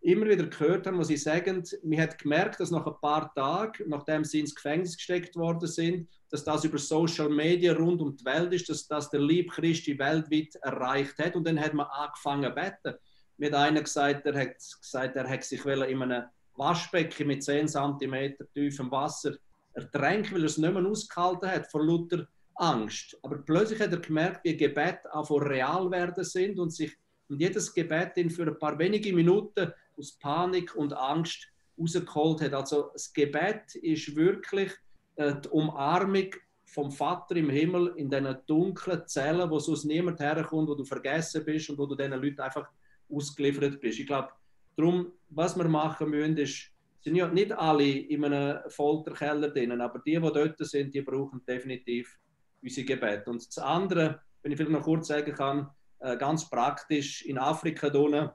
immer wieder gehört habe, wo sie sagen, man hat gemerkt, dass nach ein paar Tagen, nachdem sie ins Gefängnis gesteckt worden sind, dass das über Social Media rund um die Welt ist, dass das der Lieb Christi weltweit erreicht hat. Und dann hat man angefangen zu beten. Mir hat einer gesagt, er hat gesagt, er hat sich in einem Waschbecken mit 10 cm tiefem Wasser ertränkt, weil er es nicht mehr ausgehalten hat vor lauter Angst. Aber plötzlich hat er gemerkt, wie Gebet auch real werden sind und sich und jedes Gebet ihn für ein paar wenige Minuten aus Panik und Angst rausgeholt hat. Also das Gebet ist wirklich äh, die Umarmung vom Vater im Himmel in diesen dunklen Zellen, wo sonst niemand herkommt, wo du vergessen bist und wo du diesen Leuten einfach ausgeliefert bist. Ich glaube, darum, was wir machen müssen, ist, sind ja nicht alle in einem Folterkeller drin, aber die, die dort sind, die brauchen definitiv unsere Gebet. Und das andere, wenn ich vielleicht noch kurz sagen kann, äh, ganz praktisch in Afrika unten,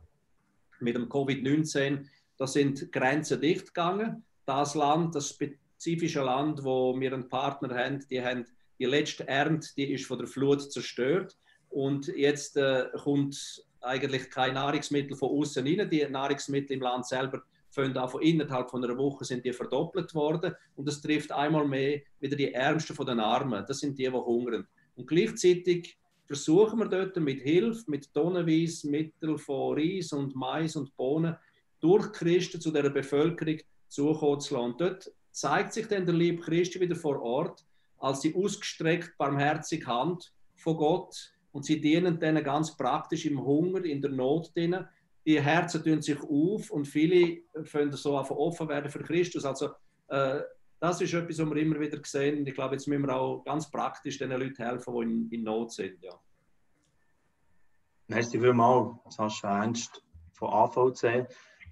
mit dem Covid-19, da sind Grenzen dicht gegangen. Das Land, das spezifische Land, wo wir einen Partner haben, die haben die letzte Ernte, die ist von der Flut zerstört und jetzt äh, kommt eigentlich kein Nahrungsmittel von außen rein. Die Nahrungsmittel im Land selber von auch innerhalb von einer Woche sind die verdoppelt worden und das trifft einmal mehr wieder die Ärmsten von den Armen. Das sind die, die hungern. Und gleichzeitig versuchen wir dort mit Hilfe, mit tonnenweise Mitteln von Reis und Mais und Bohnen durch Christen zu der Bevölkerung zukommen zu lassen. Dort zeigt sich dann der liebe Christi wieder vor Ort als die ausgestreckt barmherzige Hand von Gott und sie dienen denen ganz praktisch im Hunger, in der Not denen. Die Herzen tun sich auf und viele können so einfach offen werden für Christus. Also äh, das ist etwas, was wir immer wieder sehen. Ich glaube, jetzt müssen wir auch ganz praktisch den Leuten helfen, die in, in Not sind. Ja. Merci vielmals, Sascha Ernst von AVC.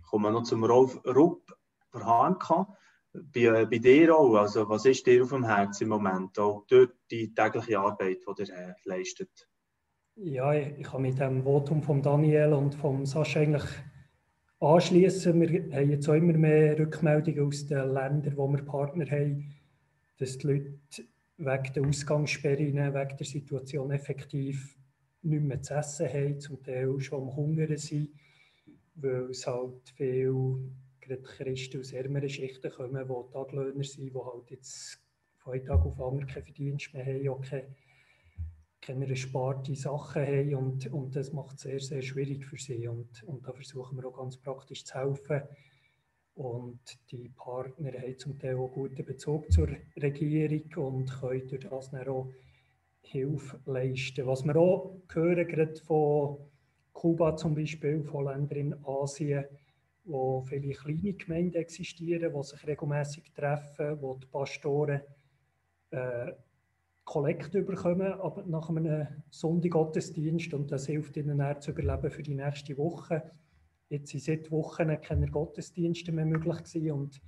Kommen wir noch zum Rolf Rupp von HMK. Bei, bei dir auch, also was ist dir auf dem Herzen im Moment, auch durch die tägliche Arbeit, die ihr äh, leistet? Ja, ich, kann mit dem Votum von Daniel und von Sascha eigentlich anschließen. Wir haben jetzt auch immer mehr Rückmeldungen aus den Ländern, wo wir Partner haben, dass die Leute wegen der Ausgangssperren, wegen der Situation effektiv nicht mehr zu essen haben, zum Teil schon am Hungern sind, weil es halt viele gerade Christen aus ärmeren Schichten kommen, die Taglöhner sind, die halt jetzt von einem Tag auf den anderen keinen Verdienst mehr haben, auch keine, keine ersparte Sachen haben und, und das macht es sehr, sehr schwierig für sie und, und da versuchen wir auch ganz praktisch zu helfen und die Partner haben zum Teil auch guten Bezug zur Regierung und können durch das dann auch Hilfe leisten. Was wir auch hören, gerade von Kuba zum Beispiel, von Ländern in Asien, wo viele kleine Gemeinden existieren, die sich regelmäßig treffen, wo die Pastoren äh, Kollekte bekommen aber nach einem Sonntaggottesdienst und das hilft ihnen dann zu überleben für die nächste Woche. Jetzt sind seit Wochen keine Gottesdienste mehr möglich gewesen und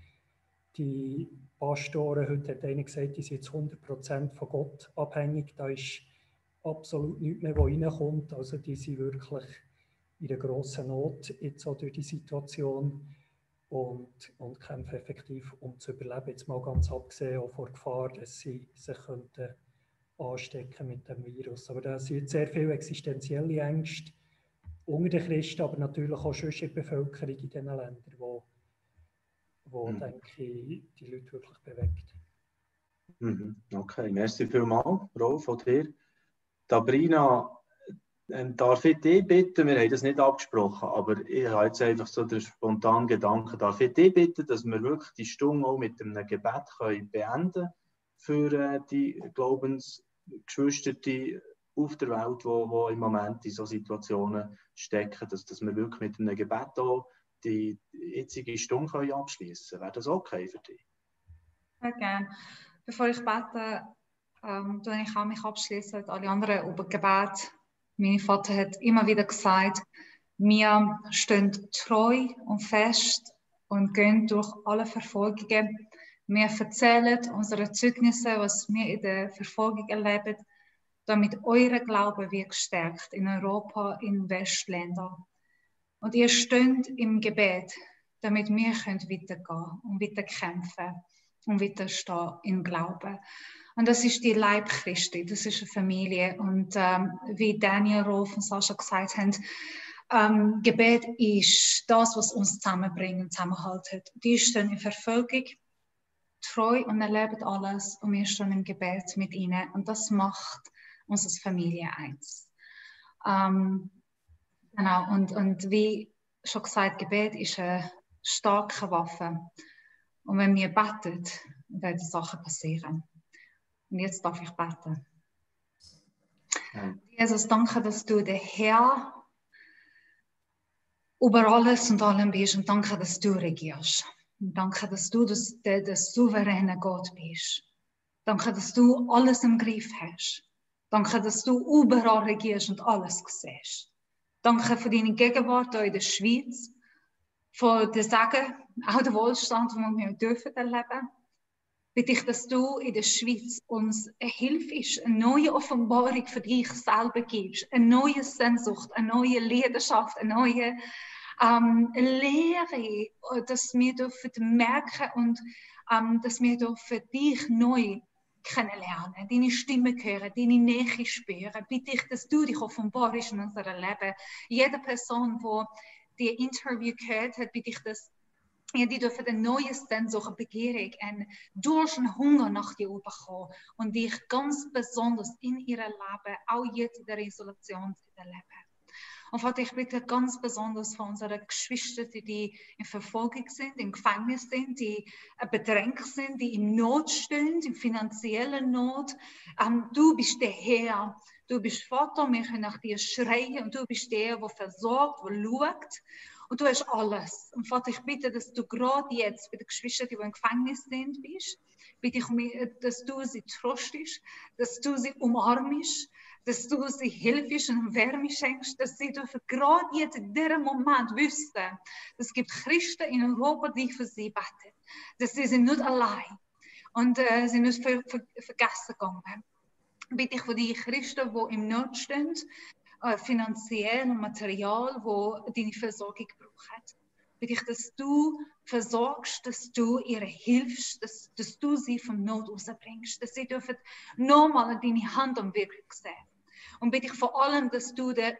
die Pastoren, heute hat einer gesagt, die sind jetzt 100% von Gott abhängig, da ist absolut nichts mehr, was reinkommt, also die sind wirklich in einer grossen Not jetzt auch durch die Situation und, und kämpfen effektiv, um zu überleben. Jetzt mal ganz abgesehen auch vor Gefahr, dass sie sich könnten anstecken mit dem Virus. Aber da sind sehr viele existenzielle Ängste unter den Christen, aber natürlich auch schon in der Bevölkerung in diesen Ländern, wo, wo mhm. denke ich, die Leute wirklich bewegt. Mhm. Okay, merci vielmals, Rolf, von dir. Sabrina, ähm, darf ich dich bitten, wir haben das nicht abgesprochen, aber ich habe jetzt einfach so den spontanen Gedanken, darf ich dich bitten, dass wir wirklich die Stunde auch mit einem Gebet können beenden für äh, die Glaubensgeschwister auf der Welt, die wo, im Moment in solchen Situationen stecken, dass, dass wir wirklich mit einem Gebet auch die jetzige Stunde abschließen können. Wäre das okay für dich? Sehr gerne. Bevor ich bete, ähm, ich auch mich abschließen und alle anderen über Gebet mein Vater hat immer wieder gesagt, wir stehen treu und fest und gehen durch alle Verfolgungen. Wir erzählen unsere Zeugnisse, was wir in der Verfolgung erleben, damit eure Glaube wird gestärkt in Europa, in Westländern. Und ihr steht im Gebet, damit wir weitergehen können und weiter kämpfen und weiterstehen im Glauben. Und das ist die Leib Christi, das ist eine Familie. Und ähm, wie Daniel, Rolf und Sascha gesagt haben, ähm, Gebet ist das, was uns zusammenbringt und zusammenhaltet. Die stehen in Verfolgung, treu und erleben alles und wir stehen im Gebet mit ihnen. Und das macht uns als Familie eins. Ähm, genau, und, und wie schon gesagt, Gebet ist eine starke Waffe. Und wenn wir beten, werden Sachen passieren. Und jetzt darf ich beten. Ja. Jesus, danke, dass du der Herr über alles und allem bist und danke, dass du regierst. Danke, dass du der, souveräne Gott bist. Danke, dass du alles im Griff hast. Danke, dass du überall regierst und alles siehst. Danke für deine Gegenwart hier in der Schweiz, für den Segen, auch den Wohlstand, den wir dürfen erleben. Bitte ich, dass du in der Schweiz uns eine Hilfe eine neue Offenbarung für dich selber gibst, eine neue Sehnsucht, eine neue Leidenschaft, eine neue ähm, Lehre, dass wir dürfen merken und ähm, dass wir dürfen dich neu kennenlernen, deine Stimme hören, deine Nähe spüren. Bitte ich, dass du dich offenbarst in unserem Leben. Jede Person, die die Interview gehört hat, bitte ich, dass ja, die dürfen ein neues Sehnsucht, Begierung, ein Durst und Hunger nach dir bekommen und dich ganz besonders in ihrem Leben, auch jetzt in der Isolation, erleben. Und Vater, ich bitte ganz besonders für unsere Geschwister, die in Verfolgung sind, im Gefängnis sind, die äh, bedrängt sind, die in Not stehen, in finanzieller Not. Ähm, du bist der Herr. Du bist Vater, wir können nach dir schreien und du bist der, der versorgt, der schaut. Und du hast alles. Und Vater, ich bitte, dass du gerade jetzt bei den Geschwistern, die im Gefängnis sind, bist, bitte ich, dass du sie tröstest, dass du sie umarmst, dass du sie hilfst und Wärme schenkst, dass sie dürfen gerade jetzt in diesem Moment wüssten, es gibt Christen in Europa, die für sie beten. Dass sie sind nicht allein und äh, sind nicht ver ver vergessen gegangen. Bitte ich für die Christen, die im Not stehen, äh, finanziell und material, wo deine Versorgung brauchen. Bitte ich, dass du versorgst, dass du ihre hilfst, dass, dass du sie vom Not rausbringst, dass sie dürfen nochmal deine Hand am Wirkung sehen. Und bitte ich vor allem, dass du den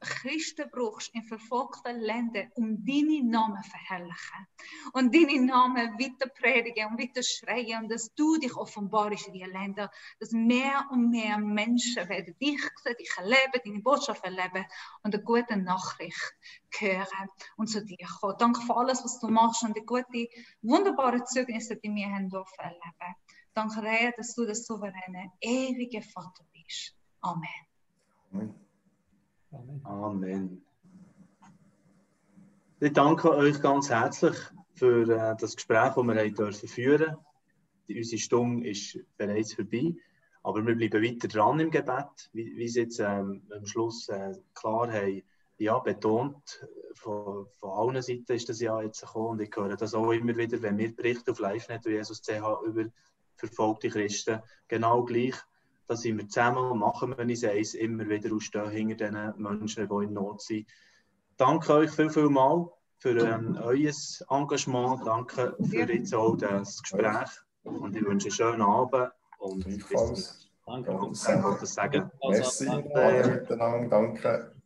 Christen brauchst in verfolgten Ländern, um deinen Namen zu verherrlichen. Und deinen Namen weiter predigen und weiter schreien. Und dass du dich offenbarst in diesen Ländern. Dass mehr und mehr Menschen werden dich sehen, dich erleben, deine Botschaft erleben und eine gute Nachricht hören und zu dir kommen. Danke für alles, was du machst und die gute, wunderbare Zeugnisse, die wir haben dürfen erleben. Danke dass du der souveräne, ewige Vater bist. Amen. Amen. Amen. Ich danke euch ganz herzlich für äh, das Gespräch, das wir dürfen führen Die, Unsere Stunde ist bereits vorbei, aber wir bleiben weiter dran im Gebet, wie, wie Sie jetzt ähm, am Schluss äh, klar haben ja, betont. Von, von allen Seiten ist das ja jetzt gekommen und ich höre das auch immer wieder, wenn wir berichten auf LiveNet und Jesus CH über verfolgte Christen, genau gleich da sind wir zusammen und machen wir uns eins, immer wieder ausstehen hinter den Menschen, die in Not sind. Danke euch viel, viel mal für ähm, euer Engagement. Danke für jetzt auch das Gespräch. Und ich wünsche einen schönen Abend und bis zum Danke. Und sagen. Merci alle miteinander. Danke.